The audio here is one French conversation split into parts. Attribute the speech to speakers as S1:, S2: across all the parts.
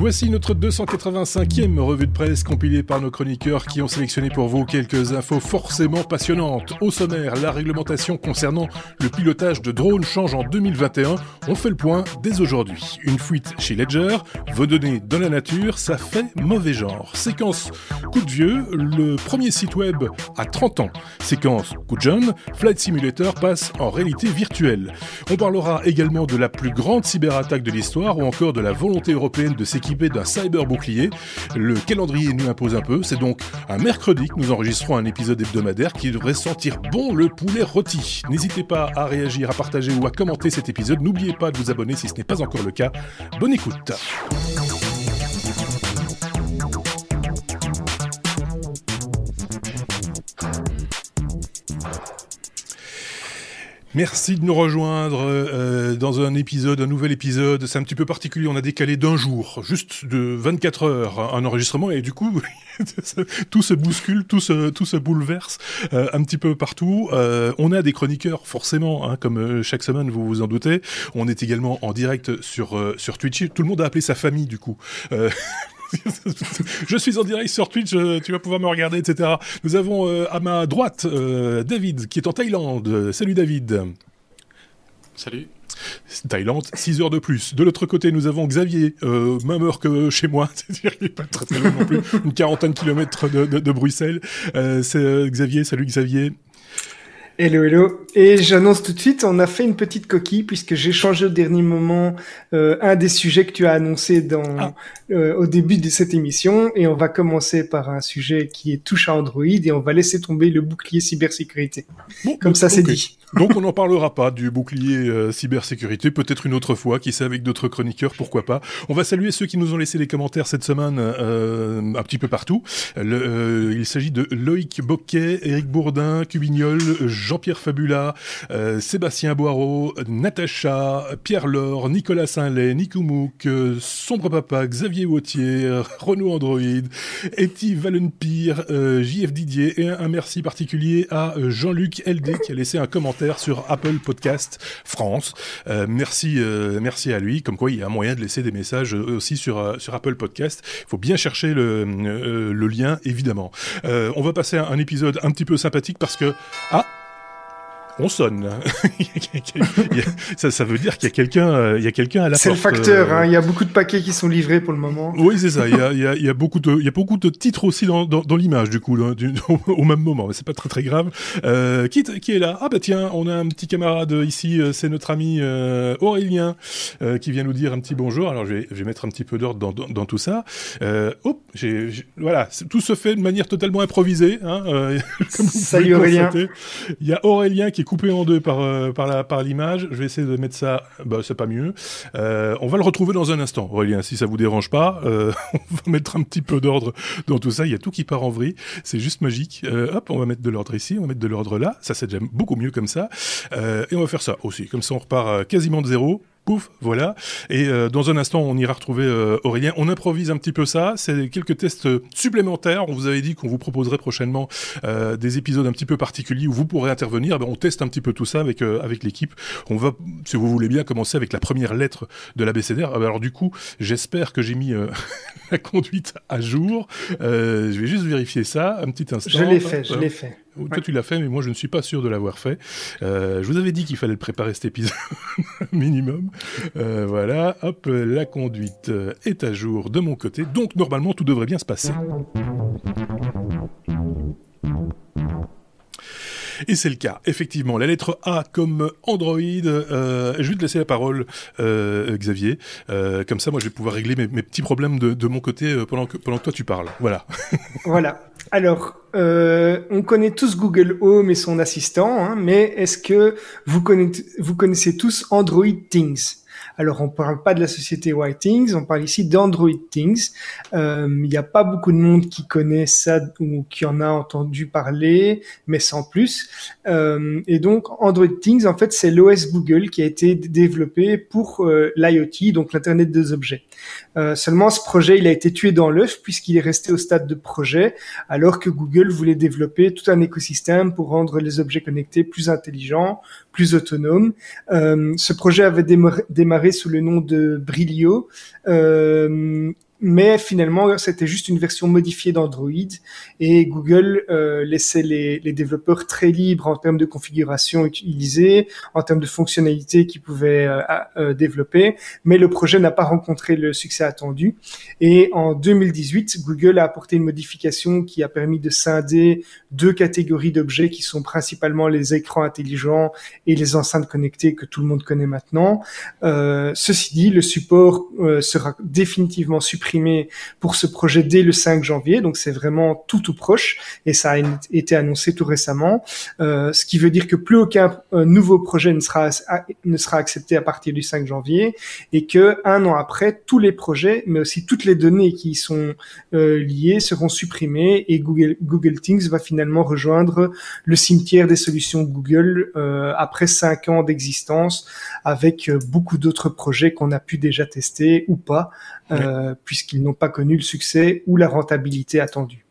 S1: Voici notre 285e revue de presse compilée par nos chroniqueurs qui ont sélectionné pour vous quelques infos forcément passionnantes. Au sommaire, la réglementation concernant le pilotage de drones change en 2021. On fait le point dès aujourd'hui. Une fuite chez Ledger, vos données dans la nature, ça fait mauvais genre. Séquence coup de vieux, le premier site web à 30 ans. Séquence coup de jeune, Flight Simulator passe en réalité virtuelle. On parlera également de la plus grande cyberattaque de l'histoire ou encore de la volonté européenne de d'un cyber bouclier. Le calendrier nous impose un peu, c'est donc un mercredi que nous enregistrons un épisode hebdomadaire qui devrait sentir bon le poulet rôti. N'hésitez pas à réagir, à partager ou à commenter cet épisode. N'oubliez pas de vous abonner si ce n'est pas encore le cas. Bonne écoute. Merci de nous rejoindre euh, dans un épisode, un nouvel épisode. C'est un petit peu particulier. On a décalé d'un jour, juste de 24 heures, un enregistrement, et du coup, tout se bouscule, tout se, tout se bouleverse euh, un petit peu partout. Euh, on a des chroniqueurs, forcément, hein, comme euh, chaque semaine, vous vous en doutez. On est également en direct sur sur Twitch. Tout le monde a appelé sa famille, du coup. je suis en direct sur Twitch, tu vas pouvoir me regarder, etc. Nous avons à ma droite David qui est en Thaïlande. Salut David.
S2: Salut.
S1: Thaïlande, 6 heures de plus. De l'autre côté, nous avons Xavier, euh, même heure que chez moi, c'est-à-dire qu'il n'est pas très très loin non plus, une quarantaine de kilomètres de, de, de Bruxelles. Euh, c'est Xavier, salut Xavier.
S3: Hello, hello. Et j'annonce tout de suite, on a fait une petite coquille puisque j'ai changé au dernier moment euh, un des sujets que tu as annoncé dans, ah. euh, au début de cette émission. Et on va commencer par un sujet qui est touche à Android et on va laisser tomber le bouclier cybersécurité.
S1: Bon,
S3: Comme ça, c'est dit.
S1: Donc on n'en parlera pas du bouclier euh, cybersécurité, peut-être une autre fois, qui sait avec d'autres chroniqueurs, pourquoi pas. On va saluer ceux qui nous ont laissé des commentaires cette semaine un petit peu partout. Le, il s'agit de Loïc Boquet, Eric Bourdin, Cubignol, Jean-Pierre Fabula, euh, Sébastien Boireau, Natacha, Pierre Laure, Nicolas Saint-Lay, Nikoumouk, Sombre Papa, Xavier Wautier, Renaud Android, Eti Valenpire, JF Didier et un, merci particulier à Jean-Luc LD qui a laissé un commentaire sur Apple Podcast France. Euh, merci, euh, à lui. Comme quoi, il y a moyen de laisser des messages aussi sur euh, Apple Podcast. Il faut bien chercher le euh, lien, évidemment. Euh, on va passer à un épisode un petit peu sympathique parce que ah on sonne. ça, ça, veut dire qu'il y a quelqu'un, il y a quelqu'un à la
S3: C'est le facteur. Hein, il y a beaucoup de paquets qui sont livrés pour le moment.
S1: Oui, c'est ça. Il y a, il y a, il y a beaucoup de, il y a beaucoup de titres aussi dans, dans, dans l'image du coup, là, du, au même moment. Mais c'est pas très très grave. Euh, qui, qui est là? Ah bah tiens, on a un petit camarade ici. C'est notre ami euh, Aurélien euh, qui vient nous dire un petit bonjour. Alors je vais, je vais mettre un petit peu d'ordre dans, tout ça. Euh, hop, voilà, tout se fait de manière totalement improvisée. Hein,
S3: Salut Aurélien.
S1: Il y a Aurélien qui est coupé en deux par euh, par la par l'image. Je vais essayer de mettre ça. Bah c'est pas mieux. Euh, on va le retrouver dans un instant, Aurélien, si ça vous dérange pas. Euh, on va mettre un petit peu d'ordre dans tout ça. Il y a tout qui part en vrille. C'est juste magique. Hop, on va mettre de l'ordre ici, on va mettre de l'ordre là. Ça c'est déjà beaucoup mieux comme ça. Et on va faire ça aussi. Comme ça, on repart quasiment de zéro pouf, voilà. Et euh, dans un instant, on ira retrouver euh, Aurélien. On improvise un petit peu ça. C'est quelques tests supplémentaires. On vous avait dit qu'on vous proposerait prochainement euh, des épisodes un petit peu particuliers où vous pourrez intervenir. Ben, on teste un petit peu tout ça avec euh, avec l'équipe. On va, si vous voulez bien, commencer avec la première lettre de la BCDR. Alors du coup, j'espère que j'ai mis euh, la conduite à jour. je vais juste vérifier ça un petit instant.
S3: Je l'ai fait, je l'ai fait.
S1: Toi, ouais. tu l'as fait, mais moi, je ne suis pas sûr de l'avoir fait. Euh, je vous avais dit qu'il fallait préparer cet épisode minimum. Euh, voilà, hop, la conduite est à jour de mon côté. Donc, normalement, tout devrait bien se passer. Et c'est le cas, effectivement. La lettre A comme Android. Euh, je vais te laisser la parole, euh, Xavier. Euh, comme ça, moi, je vais pouvoir régler mes, mes petits problèmes de, de mon côté euh, pendant que, pendant que toi tu parles. Voilà.
S3: voilà. Alors, euh, on connaît tous Google Home et son assistant, hein, mais est-ce que vous connaissez, vous connaissez tous Android Things? Alors, on ne parle pas de la société Whitings, on parle ici d'Android Things. Il euh, n'y a pas beaucoup de monde qui connaît ça ou qui en a entendu parler, mais sans plus. Euh, et donc, Android Things, en fait, c'est l'OS Google qui a été développé pour euh, l'IoT, donc l'Internet des objets. Seulement, ce projet, il a été tué dans l'œuf puisqu'il est resté au stade de projet, alors que Google voulait développer tout un écosystème pour rendre les objets connectés plus intelligents, plus autonomes. Euh, ce projet avait démarré sous le nom de Brilio. Euh, mais finalement, c'était juste une version modifiée d'Android et Google euh, laissait les, les, développeurs très libres en termes de configuration utilisée, en termes de fonctionnalités qu'ils pouvaient euh, euh, développer, mais le projet n'a pas rencontré le succès attendu. Et en 2018, Google a apporté une modification qui a permis de scinder deux catégories d'objets qui sont principalement les écrans intelligents et les enceintes connectées que tout le monde connaît maintenant. Euh, ceci dit, le support sera définitivement supprimé pour ce projet dès le 5 janvier, donc c'est vraiment tout tout proche. Et ça a été annoncé tout récemment, euh, ce qui veut dire que plus aucun euh, nouveau projet ne sera ne sera accepté à partir du 5 janvier et que un an après tous les projets, mais aussi toutes les données qui y sont euh, liées seront supprimées et Google Google Things va finalement rejoindre le cimetière des solutions Google après cinq ans d'existence avec beaucoup d'autres projets qu'on a pu déjà tester ou pas euh, puisqu'ils n'ont pas connu le succès ou la rentabilité attendue.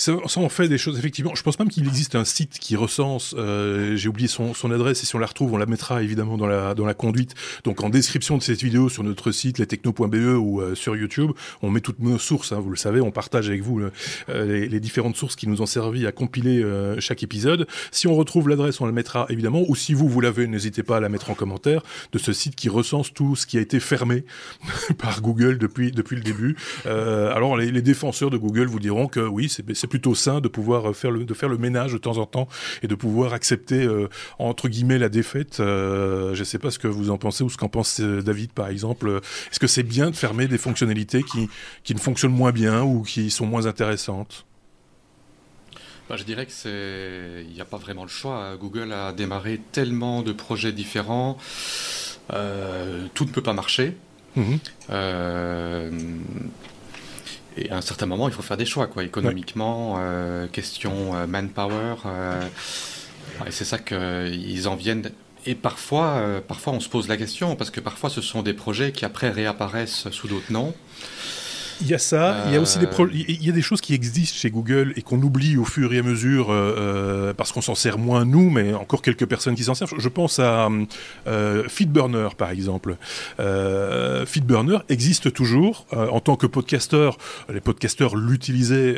S1: Ça, ça, en fait des choses, effectivement. Je pense même qu'il existe un site qui recense, euh, j'ai oublié son, son, adresse, et si on la retrouve, on la mettra évidemment dans la, dans la conduite. Donc en description de cette vidéo sur notre site, lestechno.be ou euh, sur YouTube, on met toutes nos sources, hein, vous le savez, on partage avec vous euh, les, les, différentes sources qui nous ont servi à compiler euh, chaque épisode. Si on retrouve l'adresse, on la mettra évidemment, ou si vous, vous l'avez, n'hésitez pas à la mettre en commentaire, de ce site qui recense tout ce qui a été fermé par Google depuis, depuis le début. alors les, les défenseurs de Google vous diront que oui, c'est plutôt sain de pouvoir faire le, de faire le ménage de temps en temps et de pouvoir accepter euh, entre guillemets la défaite. Euh, je ne sais pas ce que vous en pensez ou ce qu'en pense euh, David par exemple. Est-ce que c'est bien de fermer des fonctionnalités qui, qui ne fonctionnent moins bien ou qui sont moins intéressantes?
S2: Bah, je dirais que c'est, il n'y a pas vraiment le choix. Google a démarré tellement de projets différents, tout ne peut pas marcher. Mmh. Et à un certain moment, il faut faire des choix, quoi, économiquement, euh, question euh, manpower. Euh, et c'est ça qu'ils en viennent. Et parfois, parfois, on se pose la question, parce que parfois, ce sont des projets qui après réapparaissent sous d'autres noms.
S1: Il y a ça, il y a aussi des euh. il y a des choses qui existent chez Google et qu'on oublie au fur et à mesure euh, euh parce qu'on s'en sert moins nous, mais encore quelques personnes qui s'en servent. Je pense à Feedburner par exemple. Feedburner existe toujours en tant que podcasteur. Les podcasteurs l'utilisaient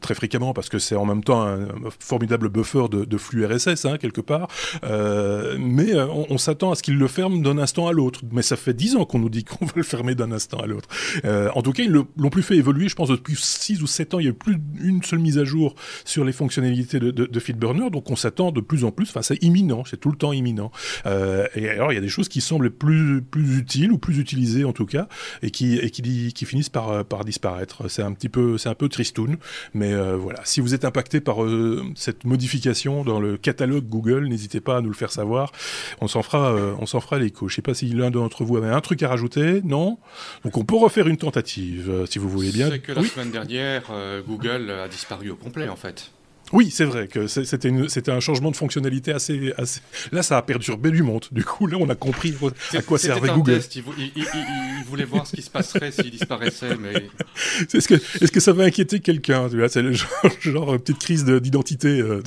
S1: très fréquemment parce que c'est en même temps un, formidable buffer de, de flux RSS hein, quelque part. mais on, on s'attend à ce qu'il le ferme d'un instant à l'autre. Mais ça fait dix ans qu'on nous dit qu'on va le fermer d'un instant à l'autre. en tout cas, l'ont plus fait évoluer. Je pense depuis 6 ou 7 ans, il y a plus une seule mise à jour sur les fonctionnalités de, de, de FeedBurner. Donc on s'attend de plus en plus. Enfin, c'est imminent. C'est tout le temps imminent. Euh, et alors, il y a des choses qui semblent plus, utiles ou plus utilisées en tout cas et qui, finissent par, par disparaître. C'est un petit peu, tristoun. Mais euh, voilà. Si vous êtes impacté par euh, cette modification dans le catalogue Google, n'hésitez pas à nous le faire savoir. On s'en fera, on s'en fera l'écho. Je sais pas si l'un d'entre vous avait un truc à rajouter. Non? Donc on peut refaire une tentative. Euh, si vous voulez bien.
S2: C'est que la semaine dernière, euh, Google a disparu au complet, en fait.
S1: Oui, c'est vrai que c'était un changement de fonctionnalité assez, assez, Là, ça a perturbé du monde. Du coup, là, on a compris à quoi servait Google.
S2: Il, il, il, voulait voir ce qui se passerait s'il disparaissait, mais.
S1: Est-ce que, est que ça va inquiéter quelqu'un C'est le genre, genre petite crise d'identité. Euh,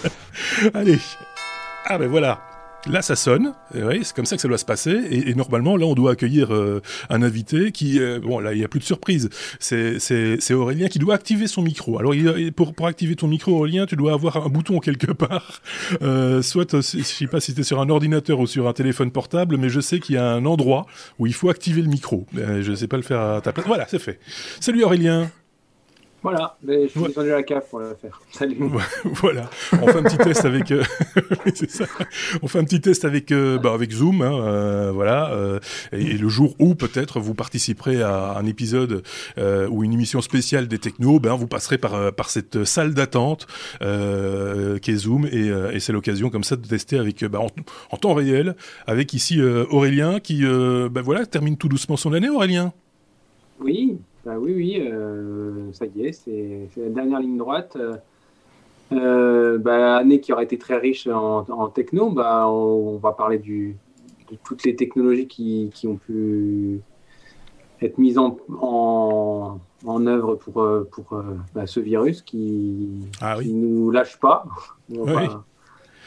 S1: Allez. Ah ben voilà. Là, ça sonne. Oui, c'est comme ça que ça doit se passer. Et, et normalement, là, on doit accueillir euh, un invité qui, euh, bon, là, il n'y a plus de surprise. C'est Aurélien qui doit activer son micro. Alors, il, pour, pour activer ton micro, Aurélien, tu dois avoir un bouton quelque part. Euh, soit, euh, je sais pas si c'était sur un ordinateur ou sur un téléphone portable, mais je sais qu'il y a un endroit où il faut activer le micro. je ne sais pas le faire à ta place. Voilà, c'est fait. Salut Aurélien.
S4: Voilà, mais je suis descendu à la cave pour le faire. Salut.
S1: voilà, on fait un petit test avec. Euh... ça. On fait un petit test avec euh, bah, avec Zoom, hein, euh, voilà. Euh, et, et, le jour où peut-être vous participerez à un épisode ou une émission spéciale des technos, ben vous passerez par par cette salle d'attente qui est Zoom et, et c'est l'occasion comme ça de tester avec bah, en, en, temps réel avec ici Aurélien qui ben voilà termine tout doucement son année Aurélien.
S4: Oui, bah oui, oui, euh, ça y est, c'est la dernière ligne droite. Euh, bah, année qui aurait été très riche en, en techno, bah, on, on, va parler du, de toutes les technologies qui, qui, ont pu être mises en, en, en œuvre pour, pour bah, ce virus qui
S1: ah, oui.
S4: nous lâche pas. On va, oui.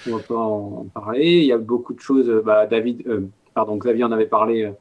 S4: on va pas en parler. Il y a beaucoup de choses. Bah, David, euh, pardon, Xavier en avait parlé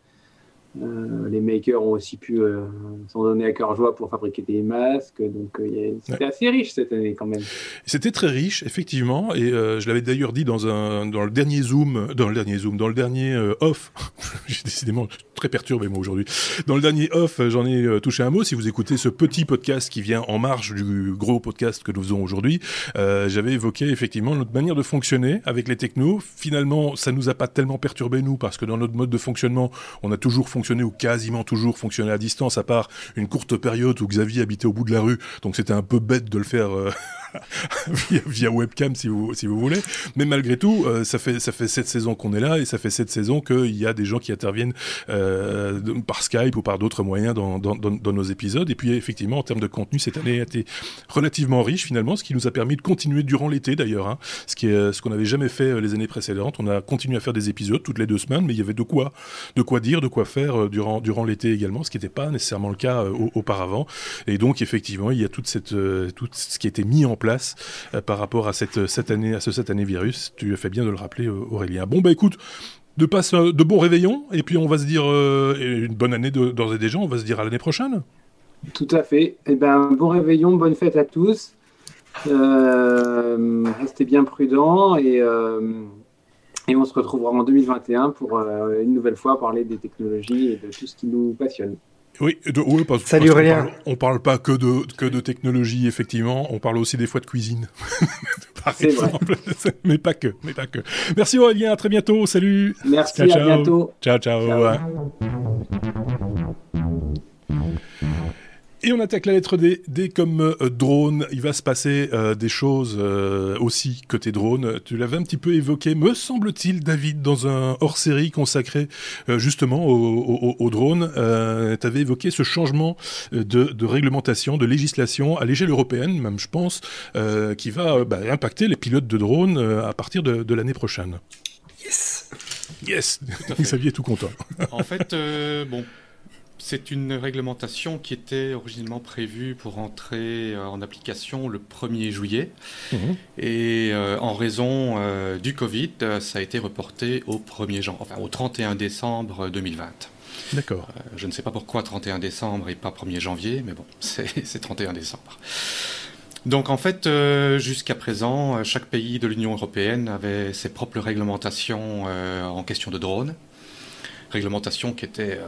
S4: Euh, les makers ont aussi pu euh, s'en donner à cœur joie pour fabriquer des masques. Donc, euh, c'était assez riche cette année quand même.
S1: C'était très riche, effectivement. Et je l'avais d'ailleurs dit dans, un, dans le dernier Zoom, dans le dernier Zoom, dans le dernier off. J'ai décidément très perturbé moi aujourd'hui. Dans le dernier off, j'en ai touché un mot. Si vous écoutez ce petit podcast qui vient en marge du gros podcast que nous faisons aujourd'hui, j'avais évoqué effectivement notre manière de fonctionner avec les technos. Finalement, ça nous a pas tellement perturbé nous parce que dans notre mode de fonctionnement, on a toujours fonctionné ou quasiment toujours fonctionné à distance, à part une courte période où Xavier habitait au bout de la rue, donc c'était un peu bête de le faire euh, via, webcam si vous, si vous voulez. Mais malgré tout, euh, ça fait ça fait sept saisons qu'on est là et ça fait sept saisons qu'il y a des gens qui interviennent euh, par Skype ou par d'autres moyens dans, dans, dans, nos épisodes. Et puis effectivement, en termes de contenu, cette année a été relativement riche finalement, ce qui nous a permis de continuer durant l'été d'ailleurs, hein, ce qui est ce qu'on n'avait jamais fait les années précédentes. On a continué à faire des épisodes toutes les deux semaines, mais il y avait de quoi de quoi dire, de quoi faire euh, durant, durant l'été également, ce qui n'était pas nécessairement le cas euh, auparavant. Et donc, effectivement, il y a toute cette, euh, tout ce qui a été mis en place par rapport à cette, année, à ce cette année virus. Tu fais bien de le rappeler, Aurélien. Bon, bah écoute, de passe de bons réveillons et puis on va se dire une bonne année d'ores et déjà on va se dire à l'année prochaine
S4: tout à fait eh ben bon réveillon bonne fête à tous restez bien prudents et on se retrouvera en 2021 pour euh, une nouvelle fois parler des technologies et de tout ce qui nous passionne.
S1: Oui,
S3: de, parce, Salut rien.
S1: On parle, parle pas que de, que de technologie, effectivement. On parle aussi des fois de cuisine.
S4: C'est Vrai.
S1: mais pas que, mais pas que. Merci Aurélien, à très bientôt. Salut.
S4: Merci, ciao, à bientôt.
S1: ciao. ciao. ciao. Et on attaque la lettre D. D comme euh, drone. Il va se passer euh, des choses euh, aussi côté drone. Tu l'avais un petit peu évoqué, me semble-t-il, David, dans un hors-série consacré justement au, au, drone. tu avais évoqué ce changement de, réglementation, de législation à l'échelle européenne, même je pense, qui va bah, impacter les pilotes de drone à partir de, de l'année prochaine.
S3: Yes
S1: Yes Xavier est tout content.
S2: en fait, bon c'est une réglementation qui était originellement prévue pour entrer euh, en application le 1er juillet. Mhm. Et euh, en raison euh, du Covid, ça a été reporté au 1er enfin, au 31 décembre 2020.
S1: D'accord.
S2: je ne sais pas pourquoi 31 décembre et pas 1er janvier, mais bon, c'est 31 décembre. Donc en fait, jusqu'à présent, chaque pays de l'Union européenne avait ses propres réglementations en question de drones. Réglementations qui étaient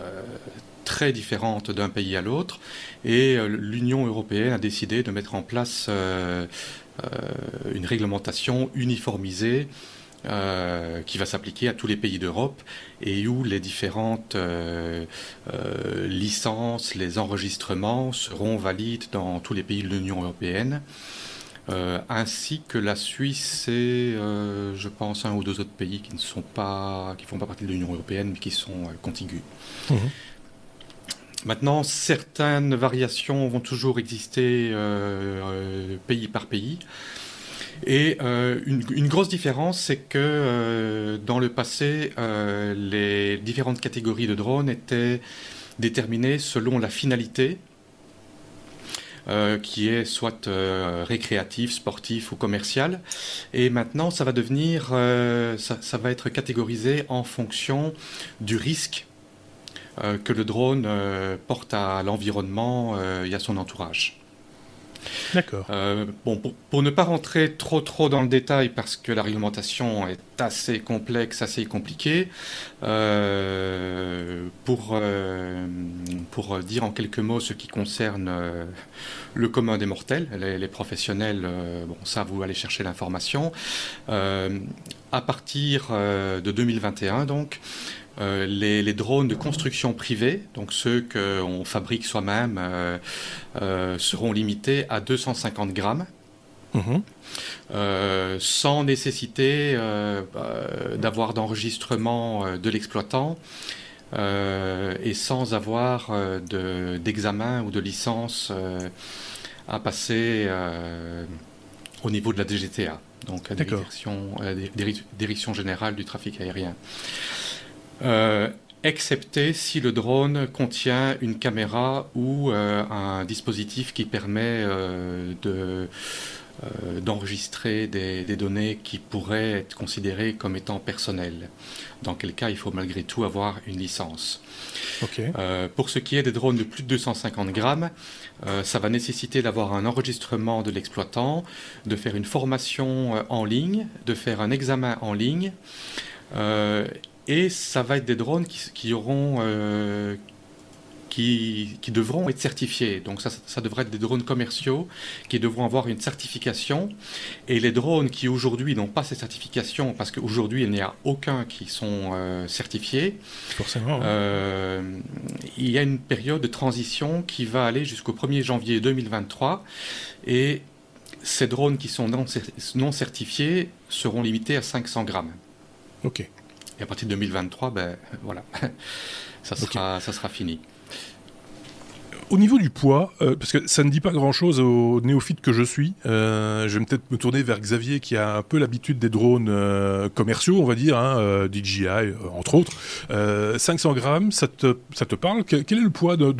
S2: très différentes d'un pays à l'autre. Et euh, l'Union européenne a décidé de mettre en place euh, euh, une réglementation uniformisée qui va s'appliquer à tous les pays d'Europe et où les différentes licences, les enregistrements seront valides dans tous les pays de l'Union européenne. ainsi que la Suisse et, je pense, un ou deux autres pays qui ne sont pas, qui font pas partie de l'Union européenne, mais qui sont contigus. Mmh. Maintenant, certaines variations vont toujours exister euh, euh, pays par pays. Et euh, une, grosse différence, c'est que dans le passé, les différentes catégories de drones étaient déterminées selon la finalité, qui est soit récréatif, sportif ou commercial. Et maintenant, ça va devenir, ça, va être catégorisé en fonction du risque que le drone euh, porte à l'environnement euh, et à son entourage.
S1: D'accord.
S2: bon, pour, ne pas rentrer trop trop dans le détail, parce que la réglementation est assez complexe, assez compliquée, pour, pour dire en quelques mots ce qui concerne le commun des mortels, les, les professionnels, bon, ça vous allez chercher l'information. à partir de 2021, donc, euh, les, drones de construction privée, donc ceux qu'on fabrique soi-même, euh, euh, seront limités à 250 grammes. Mhm. sans nécessité d'avoir d'enregistrement de l'exploitant et sans avoir d'examen ou de licence à passer au niveau de la DGTA, donc la direction générale du trafic aérien. Euh, excepté si le drone contient une caméra ou euh, un dispositif qui permet euh, de d'enregistrer des, données qui pourraient être considérées comme étant personnelles. Dans quel cas, il faut malgré tout avoir une licence. pour ce qui est des drones de plus de 250 grammes, ça va nécessiter d'avoir un enregistrement de l'exploitant, de faire une formation en ligne, de faire un examen en ligne. Et ça va être des drones qui, qui auront, qui, devront être certifiés. Donc ça, ça, devrait être des drones commerciaux qui devront avoir une certification. Et les drones qui aujourd'hui n'ont pas ces certifications, parce qu'aujourd'hui il n'y a aucun qui sont euh, certifiés,
S1: Forcément,
S2: euh, il y a une période de transition qui va aller jusqu'au 1er janvier 2023. Et ces drones qui sont non, non certifiés seront limités à 500 grammes.
S1: Ok.
S2: Et à partir de 2023, ben voilà, ça sera, ça sera fini.
S1: Au niveau du poids, euh, parce que ça ne dit pas grand-chose aux néophytes que je suis, euh, je vais peut-être me tourner vers Xavier qui a un peu l'habitude des drones euh, commerciaux, on va dire, hein, DJI entre autres. 500 grammes, ça te, ça te parle? Quel est le poids d'un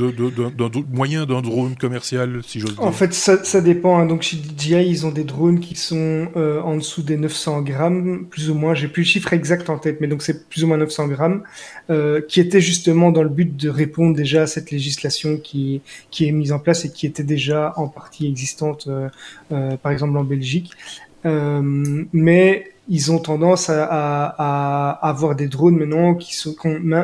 S1: moyen d'un drone commercial, si j'ose dire?
S3: En fait, ça, ça dépend. Hein. Donc chez DJI, ils ont des drones qui sont en dessous des 900 grammes, plus ou moins. J'ai plus le chiffre exact en tête, mais donc c'est plus ou moins 900 grammes, qui était justement dans le but de répondre déjà à cette législation qui qui, est mise en place et qui était déjà en partie existante, euh, euh, par exemple en Belgique. Euh, mais ils ont tendance à, à, à, avoir des drones maintenant qui sont,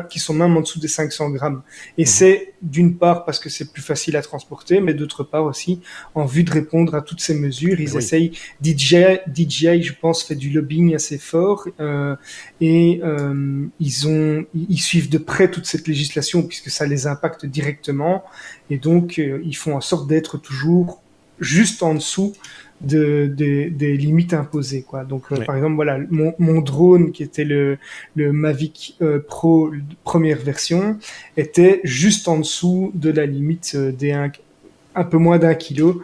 S3: qui sont même en dessous des 500 grammes. Et mhm. c'est d'une part parce que c'est plus facile à transporter, mais d'autre part aussi en vue de répondre à toutes ces mesures. Ils essayent, DJI, DJI, je pense, fait du lobbying assez fort euh, et euh, ils ont, ils suivent de près toute cette législation puisque ça les impacte directement. Et donc, euh, ils font en sorte d'être toujours juste en dessous de, des limites imposées quoi. Donc euh, par exemple voilà mon, mon, drone qui était le, le Mavic euh, Pro première version était juste en dessous de la limite euh, des un, un peu moins d'un kilo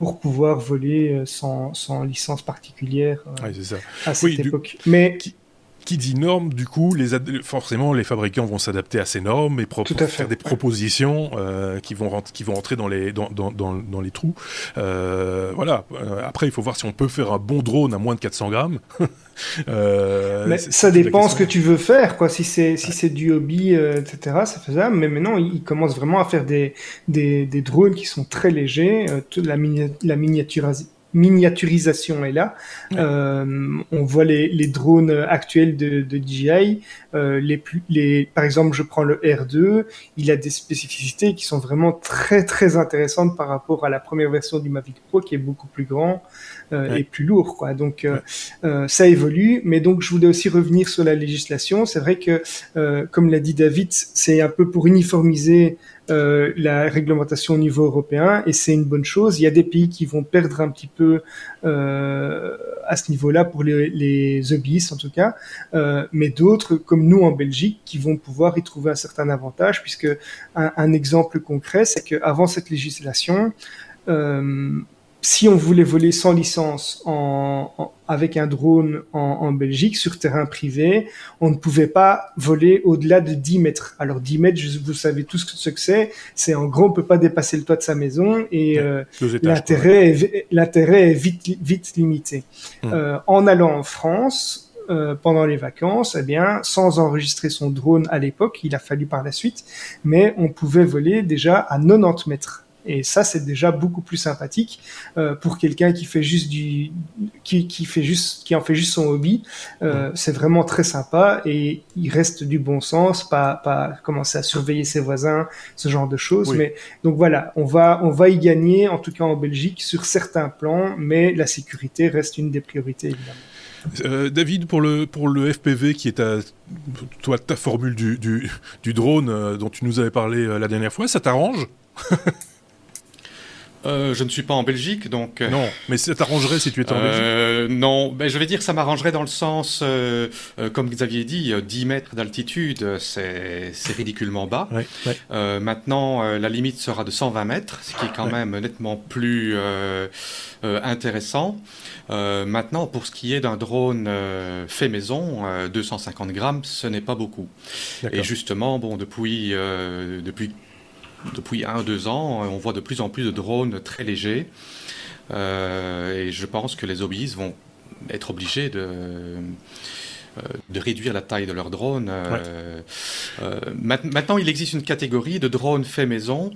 S3: pour pouvoir voler sans, sans licence particulière
S1: ça.
S3: à cette époque. Mais
S1: qui dit normes, du coup, les forcément, les fabricants vont s'adapter à ces normes et faire des propositions euh, qui vont qui vont rentrer dans les dans, dans, dans, les trous. Euh, voilà. Euh, après, il faut voir si on peut faire un bon drone à moins de 400 grammes.
S3: euh, mais ça dépend ce que tu veux faire, quoi. Si c'est si c'est du hobby, etc., c'est faisable. Mais maintenant, ils commencent vraiment à faire des des, des drones qui sont très légers. toute la, mini la miniaturisation miniaturisation est là. Euh, on voit les, les, drones actuels de, de DJI. Euh, les, les, par exemple, je prends le R2. Il a des spécificités qui sont vraiment très très intéressantes par rapport à la première version du Mavic Pro qui est beaucoup plus grand euh, et plus lourd. Quoi. Donc euh, euh, ça évolue. Mais donc je voulais aussi revenir sur la législation. C'est vrai que, comme l'a dit David, c'est un peu pour uniformiser euh, la réglementation au niveau européen et c'est une bonne chose. Il y a des pays qui vont perdre un petit peu euh, à ce niveau-là pour les, les en tout cas, euh, mais d'autres comme nous en Belgique qui vont pouvoir y trouver un certain avantage puisque un, un exemple concret c'est qu'avant cette législation euh, si on voulait voler sans licence en, avec un drone en, en, Belgique sur terrain privé, on ne pouvait pas voler au-delà de 10 mètres. Alors 10 mètres, vous savez tous ce que c'est. C'est en gros, on peut pas dépasser le toit de sa maison et euh, l'intérêt est, l'intérêt est vite vite limité. Hum. Euh, en allant en France, euh, pendant les vacances, eh bien, sans enregistrer son drone à l'époque, il a fallu par la suite, mais on pouvait voler déjà à 90 mètres. Et ça, c'est déjà beaucoup plus sympathique euh, pour quelqu'un qui fait juste du, qui, qui, fait juste, qui en fait juste son hobby. Euh, c'est vraiment très sympa et il reste du bon sens, pas, pas commencer à surveiller ses voisins, ce genre de choses. Mais donc voilà, on va, on va y gagner, en tout cas en Belgique, sur certains plans, mais la sécurité reste une des priorités évidemment.
S1: Euh, David, pour le, pour le FPV, qui est ta, toi, ta formule du, du, du drone euh, dont tu nous avais parlé euh, la dernière fois, ça t'arrange?
S2: Euh, je ne suis pas en Belgique, donc.
S1: Euh, non, mais ça t'arrangerait si tu étais en
S2: euh, Belgique. Non, ben, je vais dire que ça m'arrangerait dans le sens, euh, comme Xavier dit, 10 mètres d'altitude, c'est ridiculement bas. maintenant, la limite sera de 120 mètres, ce qui est quand même nettement plus intéressant. maintenant, pour ce qui est d'un drone fait maison, 250 grammes, ce n'est pas beaucoup. Et justement, bon, depuis depuis depuis un ou deux ans, on voit de plus en plus de drones très légers. Euh, et je pense que les hobbyistes vont être obligés de, de réduire la taille de leur drone. maintenant, il existe une catégorie de drones faits maison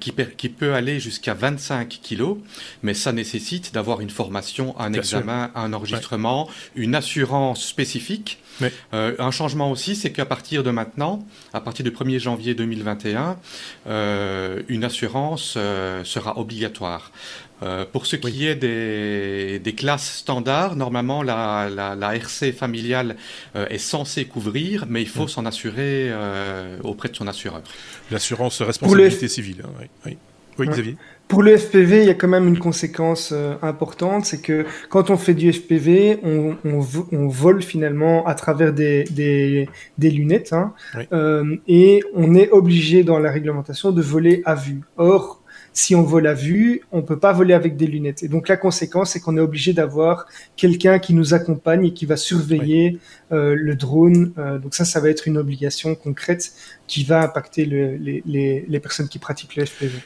S2: qui, qui, peut aller jusqu'à 25 kilos, mais ça nécessite d'avoir une formation, un examen, un enregistrement, une assurance spécifique. Euh, un changement aussi, c'est qu'à partir de maintenant, à partir du 1er janvier 2021, euh, une assurance euh, sera obligatoire. Pour ce qui est des, classes standards, normalement la, RC familiale est censée couvrir, mais il faut s'en assurer auprès de son assureur.
S1: L'assurance responsabilité civile. Hein, oui. oui. Xavier
S3: pour le FPV, il y a quand même une conséquence euh, importante, c'est que quand on fait du FPV, on, on, vole finalement à travers des, des, des lunettes, hein, euh, et on est obligé dans la réglementation de voler à vue. Or, si on vole à vue, on peut pas voler avec des lunettes. Et donc la conséquence, c'est qu'on est obligé d'avoir quelqu'un qui nous accompagne et qui va surveiller euh, le drone. Euh, donc ça, ça va être une obligation concrète qui va impacter le, les, les, les personnes qui pratiquent le FPV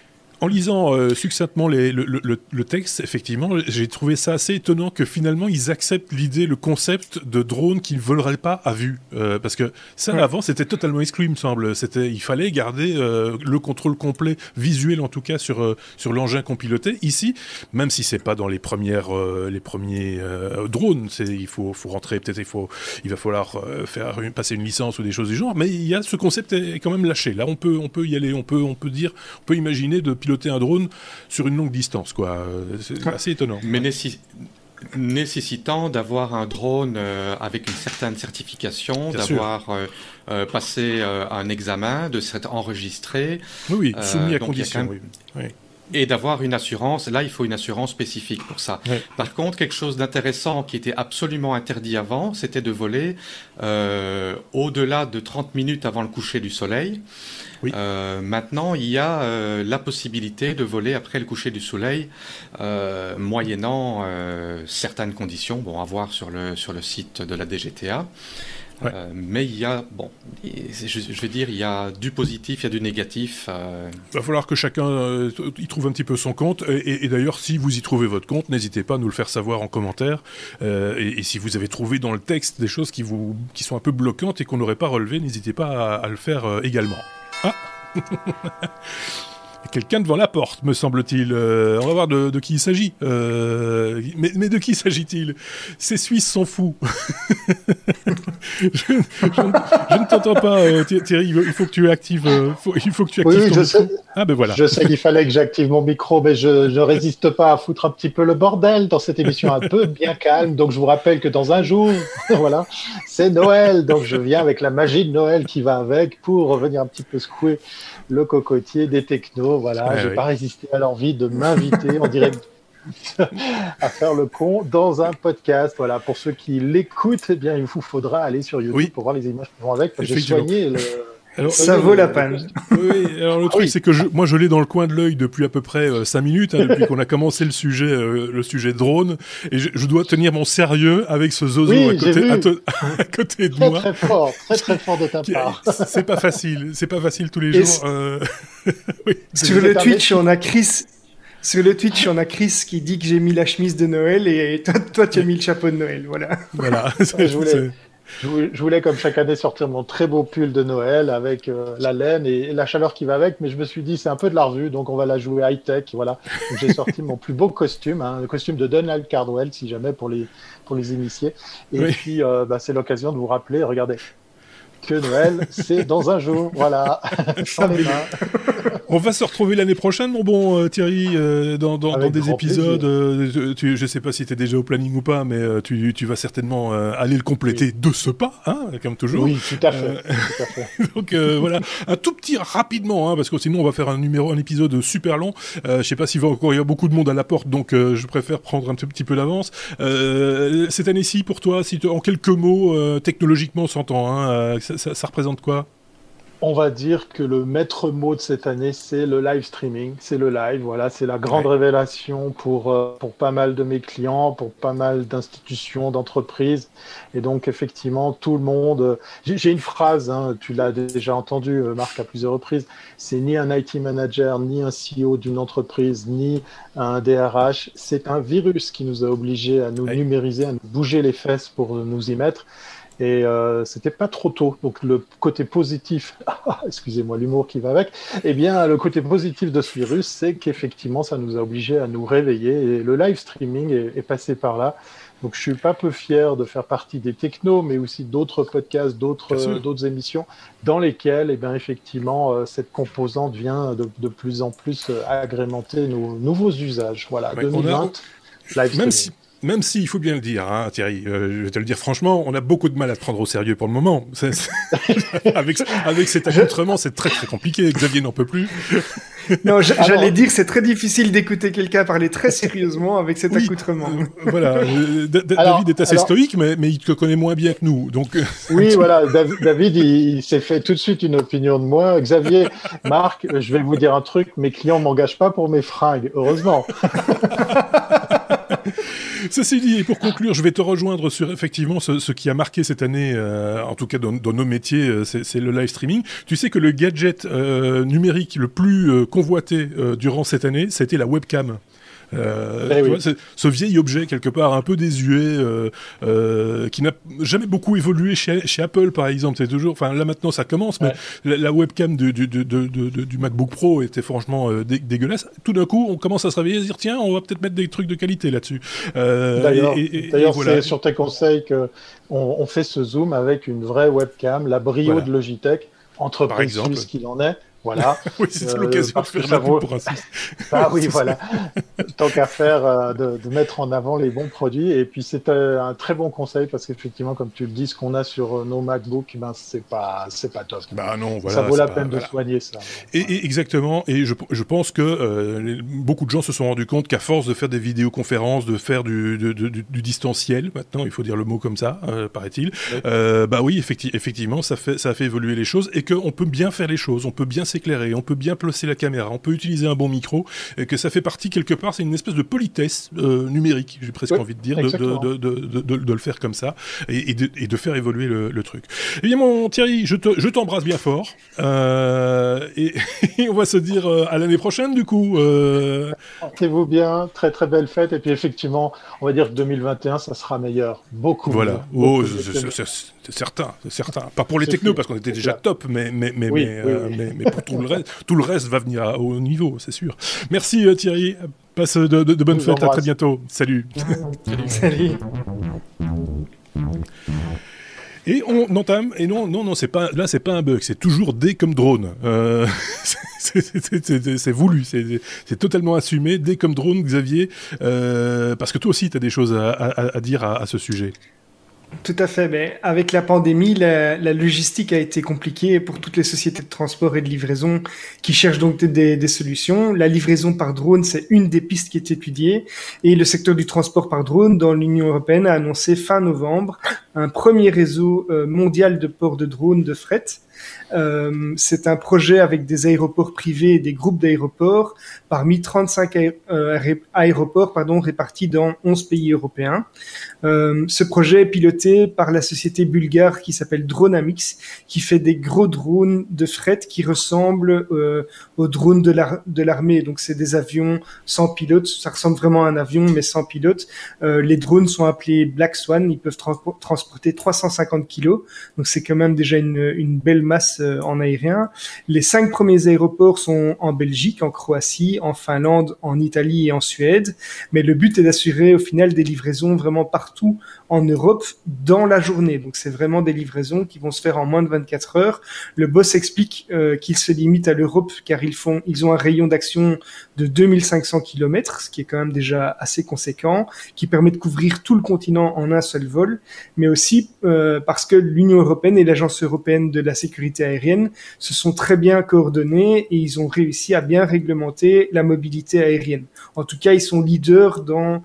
S1: en lisant euh, succinctement le, texte, effectivement, j'ai trouvé ça assez étonnant que finalement ils acceptent l'idée, le concept de drone qui ne voleraient pas à vue. Euh, parce que ça, avant, c'était totalement exclu, il me semble. C'était, il fallait garder euh, le contrôle complet, visuel en tout cas, sur, sur l'engin qu'on pilotait. Ici, même si c'est pas dans les, premières, les premiers drones, il faut, faut rentrer, peut-être il, faut, il va falloir faire passer une licence ou des choses du genre, mais il y a ce concept est quand même lâché. Là, on peut, on peut y aller, on peut, on peut dire, on peut imaginer de piloter un drone sur une longue distance, quoi. C'est assez étonnant.
S2: Mais nécessitant d'avoir un drone euh, avec une certaine certification, d'avoir euh, euh, passé un examen, de s'être enregistré.
S1: Oui, soumis à condition.
S2: Et d'avoir une assurance. Là, il faut une assurance spécifique pour ça. Par contre, quelque chose d'intéressant qui était absolument interdit avant, c'était de voler au-delà de 30 minutes avant le coucher du soleil. Euh, maintenant, il y a euh, la possibilité de voler après le coucher du soleil, euh, moyennant certaines conditions, bon, à voir sur le, sur le site de la DGTA. Mais il y a, bon, je, vais dire, il y a du positif, il y a du négatif.
S1: Il va falloir que chacun y trouve un petit peu son compte. Et, d'ailleurs, si vous y trouvez votre compte, n'hésitez pas à nous le faire savoir en commentaire. Et, si vous avez trouvé dans le texte des choses qui, vous, qui sont un peu bloquantes et qu'on n'aurait pas relevé, n'hésitez pas à, le faire également. Ah Quelqu'un devant la porte, me semble-t-il. Euh, on va voir de, qui il s'agit. Euh, mais, de qui s'agit-il? Ces Suisses sont fous. je, ne t'entends pas, euh, Thierry. Il faut que tu actives. il faut que tu actives.
S5: Oui, je sais. Ah ben voilà. Je sais qu'il fallait que j'active mon micro, mais je ne résiste pas à foutre un petit peu le bordel dans cette émission un peu bien calme. Donc je vous rappelle que dans un jour, voilà, c'est Noël. Donc je viens avec la magie de Noël qui va avec pour revenir un petit peu secouer le cocotier des technos. Voilà, je n'ai pas résisté à l'envie de m'inviter en direct à faire le con dans un podcast. Voilà, pour ceux qui l'écoutent, eh bien, il vous faudra aller sur YouTube pour voir les images qui vont avec. J'ai soigné le
S3: ça vaut la peine.
S1: Oui, alors le truc, c'est que je, moi, je l'ai dans le coin de l'œil depuis à peu près euh, 5 minutes, hein, depuis qu'on a commencé le sujet, euh, le sujet drone, et je, je, dois tenir mon sérieux avec ce zozo à, côté, à, côté, de moi.
S5: Très fort, très très fort de ta part.
S1: C'est pas facile, c'est pas facile tous les jours. Euh...
S3: oui. Sur le Twitch, on a Chris. Sur le Twitch, on a Chris qui dit que j'ai mis la chemise de Noël et toi, toi tu as mis le chapeau de Noël. Voilà.
S1: Voilà.
S5: je voulais, je voulais, comme chaque année, sortir mon très beau pull de Noël avec euh, la laine et, la chaleur qui va avec, mais je me suis dit, c'est un peu de la revue, donc on va la jouer high-tech. Voilà. J'ai sorti mon plus beau costume, hein, le costume de Donald Cardwell, si jamais pour les, pour les initiés. Et puis, euh, bah, c'est l'occasion de vous rappeler, regardez, que Noël, c'est dans un jour. Voilà.
S1: On va se retrouver l'année prochaine, mon bon euh, Thierry, euh, dans, des épisodes. Euh, tu, je sais pas si tu es déjà au planning ou pas, mais tu, vas certainement aller le compléter de ce pas, hein, comme toujours.
S5: Oui, tout à fait.
S1: Donc voilà, un tout petit rapidement, hein, parce que sinon on va faire un numéro, un épisode super long. je sais pas s'il va encore y avoir beaucoup de monde à la porte, donc je préfère prendre un petit peu d'avance. cette année-ci, pour toi, si en quelques mots, technologiquement, s'entend, hein, ça, représente quoi
S5: on va dire que le maître mot de cette année, c'est le live streaming, c'est le live. Voilà, c'est la grande révélation pour, euh, pour pas mal de mes clients, pour pas mal d'institutions, d'entreprises. Et donc, effectivement, tout le monde. Euh, j'ai une phrase, hein, tu l'as déjà entendu, euh, Marc, à plusieurs reprises. C'est ni un IT manager, ni un CEO d'une entreprise, ni un DRH. C'est un virus qui nous a obligés à nous numériser, à nous bouger les fesses pour nous y mettre. Et euh, c'était pas trop tôt. Donc le côté positif, excusez-moi l'humour qui va avec, eh bien le côté positif de ce virus, c'est qu'effectivement ça nous a obligés à nous réveiller. Et le live streaming est, passé par là. Donc je suis pas peu fier de faire partie des technos, mais aussi d'autres podcasts, d'autres d'autres émissions dans lesquelles, eh bien effectivement, euh, cette composante vient de, de, plus en plus euh, agrémenter nos nouveaux usages. Voilà, 2020.
S1: live même si même s'il faut bien le dire, hein, Thierry, euh, je vais te le dire franchement, on a beaucoup de mal à te prendre au sérieux pour le moment. avec, avec cet accoutrement, c'est très très compliqué. Xavier n'en peut plus.
S3: non, j'allais dire c'est très difficile d'écouter quelqu'un parler très sérieusement avec cet accoutrement.
S1: Euh, voilà, euh, David est assez stoïque, mais, mais il te connaît moins bien que nous. Donc,
S5: oui, voilà, David, il, s'est fait tout de suite une opinion de moi. Xavier, Marc, je vais vous dire un truc, mes clients m'engagent pas pour mes fringues, heureusement.
S1: Ceci dit, et pour conclure, je vais te rejoindre sur effectivement ce, qui a marqué cette année, euh, en tout cas dans, nos métiers, euh, c'est le live streaming. Tu sais que le gadget euh, numérique le plus convoité durant cette année, c'était la webcam. Euh, eh ce vieil objet quelque part un peu désuet, euh, euh, qui n'a jamais beaucoup évolué chez, chez Apple par exemple. C'est toujours, enfin là maintenant ça commence, mais la, webcam du, du, du, du, MacBook Pro était franchement dégueulasse. Tout d'un coup, on commence à se réveiller et se dire tiens, on va peut-être mettre des trucs de qualité là-dessus.
S5: D'ailleurs, c'est sur tes conseils que on, fait ce zoom avec une vraie webcam, la Brio de Logitech, entreprise suisse qu'il en est. Voilà.
S1: oui, c'est l'occasion de faire la vaut... pour un
S5: Ah oui, voilà. Tant qu'à faire, euh, de, de, mettre en avant les bons produits. Et puis, c'est euh, un très bon conseil parce qu'effectivement, comme tu le dis, ce qu'on a sur euh, nos MacBooks, ben, c'est pas, c'est pas top.
S1: Bah non, voilà,
S5: ça vaut la peine de soigner ça.
S1: Et, exactement. Et je, je pense que beaucoup de gens se sont rendus compte qu'à force de faire des vidéoconférences, de faire du, du, du, distanciel, maintenant, il faut dire le mot comme ça, paraît-il, bah oui, effectivement, ça, fait, ça a fait évoluer les choses et qu'on peut bien faire les choses. On peut bien éclairé, on peut bien placer la caméra, on peut utiliser un bon micro, et que ça fait partie quelque part, c'est une espèce de politesse euh, numérique, j'ai presque envie de dire, de, de, le faire comme ça, et, de, faire évoluer le, truc. Eh bien mon Thierry, je t'embrasse bien fort, euh, et, on va se dire euh, à l'année prochaine du coup.
S5: Portez-vous bien, très très belle fête, et puis effectivement, on va dire que 2021, ça sera meilleur, beaucoup.
S1: Voilà, oh, c'est certain, c'est certain. Pas pour les technos, parce qu'on était déjà top, mais, mais, mais, mais, pour tout le, reste, tout le reste va venir à haut niveau, c'est sûr. Merci euh, Thierry, passe de, bonnes fêtes, à très bientôt. Salut.
S3: Salut.
S1: Et on entame, et non, non, non, c'est pas, là, c'est pas un bug, c'est toujours D comme drone. Euh, c'est voulu, c'est totalement assumé. D comme drone, Xavier, euh, parce que toi aussi, tu as des choses à, dire à ce sujet.
S3: Tout à fait. Mais avec la pandémie, la, logistique a été compliquée pour toutes les sociétés de transport et de livraison qui cherchent donc des, des solutions. La livraison par drone, c'est une des pistes qui est étudiée. Et le secteur du transport par drone dans l'Union européenne a annoncé fin novembre un premier réseau euh, mondial de ports de drones de fret c'est un projet avec des aéroports privés et des groupes d'aéroports parmi 35 euh, aéroports pardon, répartis dans 11 pays européens. Euh, ce projet est piloté par la société bulgare qui s'appelle Dronamix, qui fait des gros drones de fret qui ressemblent aux drones de l'armée. Donc c'est des avions sans pilote, ça ressemble vraiment à un avion mais sans pilote. les drones sont appelés Black Swan, ils peuvent transporter 350 kilos, donc c'est quand même déjà une belle masse euh, en aérien. Les cinq premiers aéroports sont en Belgique, en Croatie, en Finlande, en Italie et en Suède. Mais le but est d'assurer au final des livraisons vraiment partout en Europe dans la journée. Donc c'est vraiment des livraisons qui vont se faire en moins de 24 heures. Le boss explique euh, qu'ils se limitent à l'Europe car ils font, ils ont un rayon d'action de 2500 km, ce qui est quand même déjà assez conséquent, qui permet de couvrir tout le continent en un seul vol, mais aussi euh, parce que l'Union européenne et l'Agence européenne de la sécurité aérienne se sont très bien coordonnés et ils ont réussi à bien réglementer la mobilité aérienne. En tout cas, ils sont leaders dans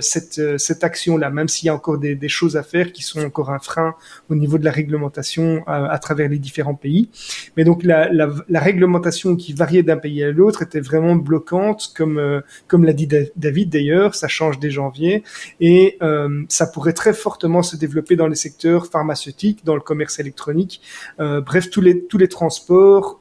S3: cette, cette action-là, même s'il y a encore des, des, choses à faire qui sont encore un frein au niveau de la réglementation à, travers les différents pays. Mais donc la, la, la réglementation qui variait d'un pays à l'autre était vraiment bloquante, comme, comme l'a dit David d'ailleurs, ça change dès janvier, et ça pourrait très fortement se développer dans les secteurs pharmaceutiques, dans le commerce électronique, bref, tous les, tous les transports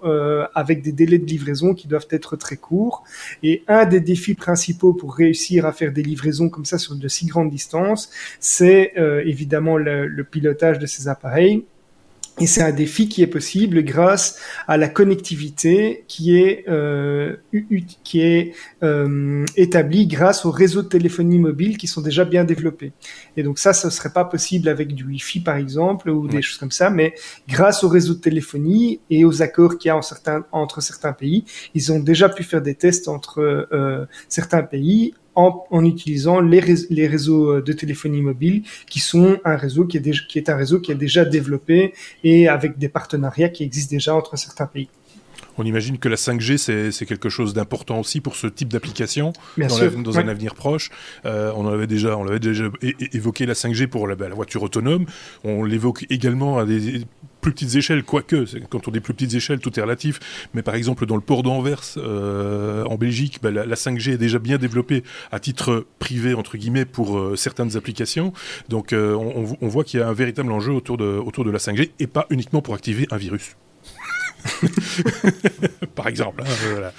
S3: avec des délais de livraison qui doivent être très courts. Et un des défis principaux pour réussir à faire des livraisons comme ça sur de si grandes distances, c'est euh, évidemment le, pilotage de ces appareils. Et c'est un défi qui est possible grâce à la connectivité qui est euh, qui est euh, établie grâce aux réseaux de téléphonie mobile qui sont déjà bien développés. Et donc ça, ce serait pas possible avec du Wi-Fi par exemple ou des choses comme ça, mais grâce aux réseaux de téléphonie et aux accords qu'il y a en certains, entre certains pays, ils ont déjà pu faire des tests entre euh, certains pays en, utilisant les, les, réseaux euh, de téléphonie mobile, qui sont un réseau qui est, qui est un réseau qui est déjà développé et avec des partenariats qui existent déjà entre certains pays.
S1: On imagine que la 5G, c'est quelque chose d'important aussi pour ce type d'application dans, dans un avenir proche. Euh, on avait déjà, on avait déjà évoqué la 5G pour la, la voiture autonome. On l'évoque également à des plus petites échelles, quoique, quand on dit plus petites échelles, tout est relatif. Mais par exemple, dans le port d'Anvers, euh, en Belgique, bah, la, 5G est déjà bien développée à titre privé, entre guillemets, pour euh, certaines applications. Donc on, on, voit qu'il y a un véritable enjeu autour de la 5G et pas uniquement pour activer un virus. Par exemple, hein,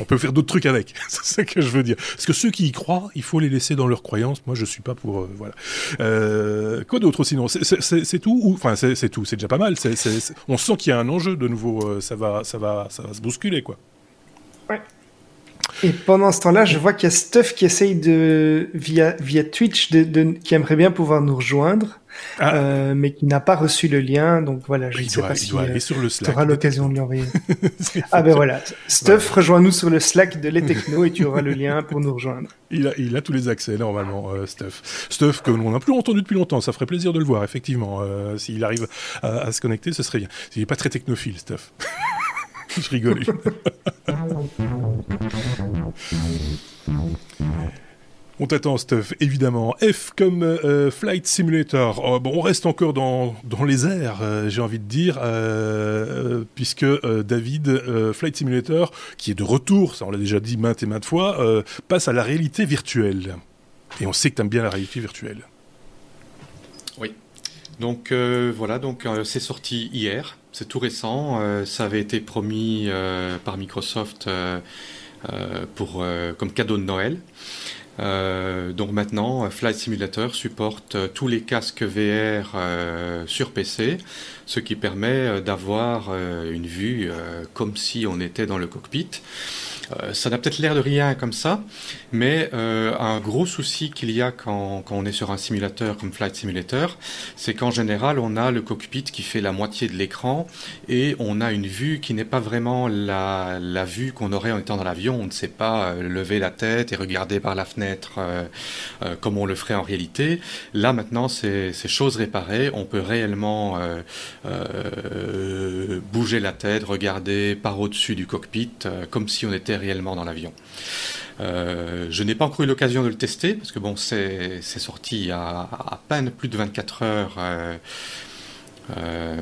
S1: on peut faire d'autres trucs avec. c'est ce que je veux dire. Parce que ceux qui y croient, il faut les laisser dans leurs croyances. Moi, je suis pas pour. Euh, voilà. Euh, quoi d'autre sinon? C'est tout Enfin, c'est tout. C'est déjà pas mal. on sent qu'il y a un enjeu de nouveau. Euh, ça va, ça va, ça va se bousculer, quoi.
S3: Ouais. Et pendant ce temps-là, je vois qu'il y a Stuff qui essaye de via via Twitch de, qui aimerait bien pouvoir nous rejoindre. Ah. Euh, mais qui n'a pas reçu le lien. Donc voilà, je ne sais pas si
S1: euh,
S3: tu auras l'occasion de lui envoyer. ah ben voilà, Stuff, rejoins-nous sur le Slack de Les Techno et tu auras le lien pour nous rejoindre.
S1: Il a, il a tous les accès normalement, euh, Stuff. Stuff que l'on n'a plus entendu depuis longtemps, ça ferait plaisir de le voir effectivement. S'il arrive à, se connecter, ce serait bien. Il n'est pas très technophile, Stuff. je rigole. On t'attend, Stuff, évidemment. F comme euh, Flight Simulator. Oh, bon, on reste encore dans, dans les airs, euh, j'ai envie de dire, euh, puisque David, Flight Simulator, qui est de retour, ça on l'a déjà dit maintes et maintes fois, passe à la réalité virtuelle. Et on sait que tu aimes bien la réalité virtuelle.
S2: Oui. Donc voilà, donc c'est sorti hier, c'est tout récent. ça avait été promis par Microsoft pour, comme cadeau de Noël. Euh, donc maintenant, Flight Simulator supporte euh, tous les casques VR euh, sur PC, ce qui permet d'avoir une vue comme si on était dans le cockpit. Euh, ça n'a peut-être l'air de rien comme ça, mais euh, un gros souci qu'il y a quand, on est sur un simulateur comme Flight Simulator, c'est qu'en général, on a le cockpit qui fait la moitié de l'écran et on a une vue qui n'est pas vraiment la, vue qu'on aurait en étant dans l'avion. On ne sait pas euh, lever la tête et regarder par la fenêtre comme on le ferait en réalité. Là, maintenant, c'est chose réparée. On peut réellement bouger la tête, regarder par au-dessus du cockpit comme si on était réellement dans l'avion. Euh, je n'ai pas encore eu l'occasion de le tester parce que bon, c'est sorti à peine plus de 24 heures. Euh,
S3: euh,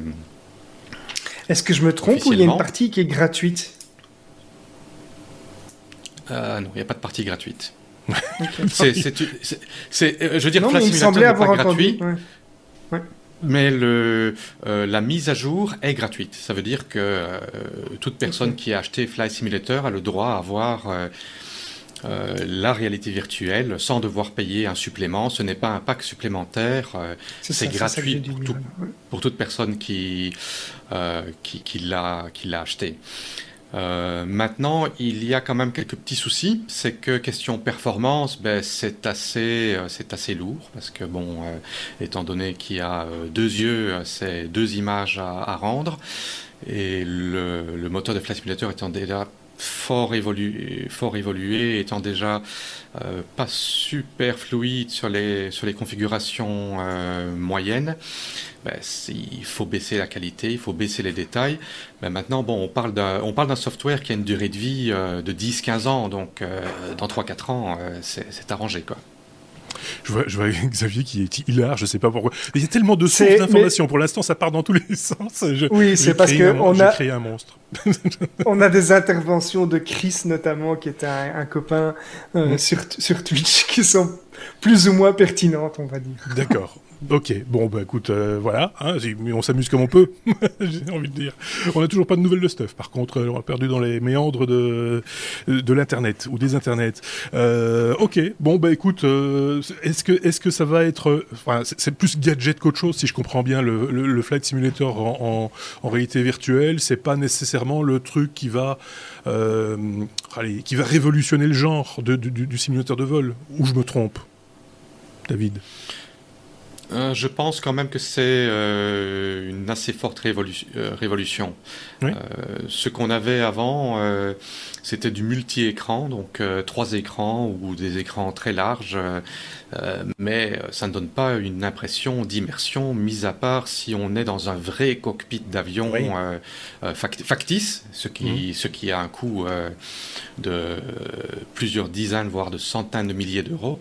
S3: Est-ce que je me trompe ou il y a une partie qui est gratuite
S2: Non, il n'y a pas de partie gratuite. c'est, je veux dire,
S3: non, il semblait avoir gratuit.
S2: Mais le, euh, la mise à jour est gratuite. Ça veut dire que euh, toute personne qui a acheté Fly Simulator a le droit à avoir euh, la réalité virtuelle sans devoir payer un supplément. Ce n'est pas un pack supplémentaire. c'est gratuit pour, pour, toute personne qui, qui, qui l'a acheté. Euh, maintenant, il y a quand même quelques petits soucis. C'est que question performance, ben, c'est assez, euh, c'est assez lourd parce que bon, euh, étant donné qu'il y a deux yeux, c'est deux images à, rendre et le, le, moteur de Flight Simulator étant déjà fort évolué, étant déjà euh, pas super fluide sur les, sur les configurations euh, moyennes, ben, il faut baisser la qualité, il faut baisser les détails. Mais maintenant, on parle d'un software qui a une durée de vie euh, de 10-15 ans, donc dans 3-4 ans, c'est arrangé. Quoi.
S1: Je vois, je vois Xavier qui est hilar, je sais pas pourquoi. Il y a tellement de sources d'informations. Pour l'instant, ça part dans tous les sens.
S3: oui, c'est parce que on a
S1: créé un monstre.
S3: on a des interventions de Chris notamment, qui est un, copain euh, sur, sur Twitch, qui sont plus ou moins pertinentes, on va dire.
S1: D'accord. Ok, bon bah écoute, euh, voilà, hein, on s'amuse comme on peut, j'ai envie de dire. On n'a toujours pas de nouvelles de stuff, par contre, on a perdu dans les méandres de, l'internet ou des internets. Euh, ok, bon bah écoute, euh, est-ce que est-ce que ça va être, c'est plus gadget qu'autre chose si je comprends bien le, flight simulator en, réalité virtuelle, c'est pas nécessairement le truc qui va révolutionner le genre du, du simulateur de vol, ou je me trompe, David?
S2: Euh, je pense quand même que c'est euh, une assez forte euh, révolution. ce qu'on avait avant, c'était du multi-écran, donc trois écrans ou des écrans très larges euh, mais ça ne donne pas une impression d'immersion, mis à part si on est dans un vrai cockpit d'avion euh, euh, factice, ce qui, mhm. ce qui a un coût de plusieurs dizaines, voire de centaines de milliers d'euros.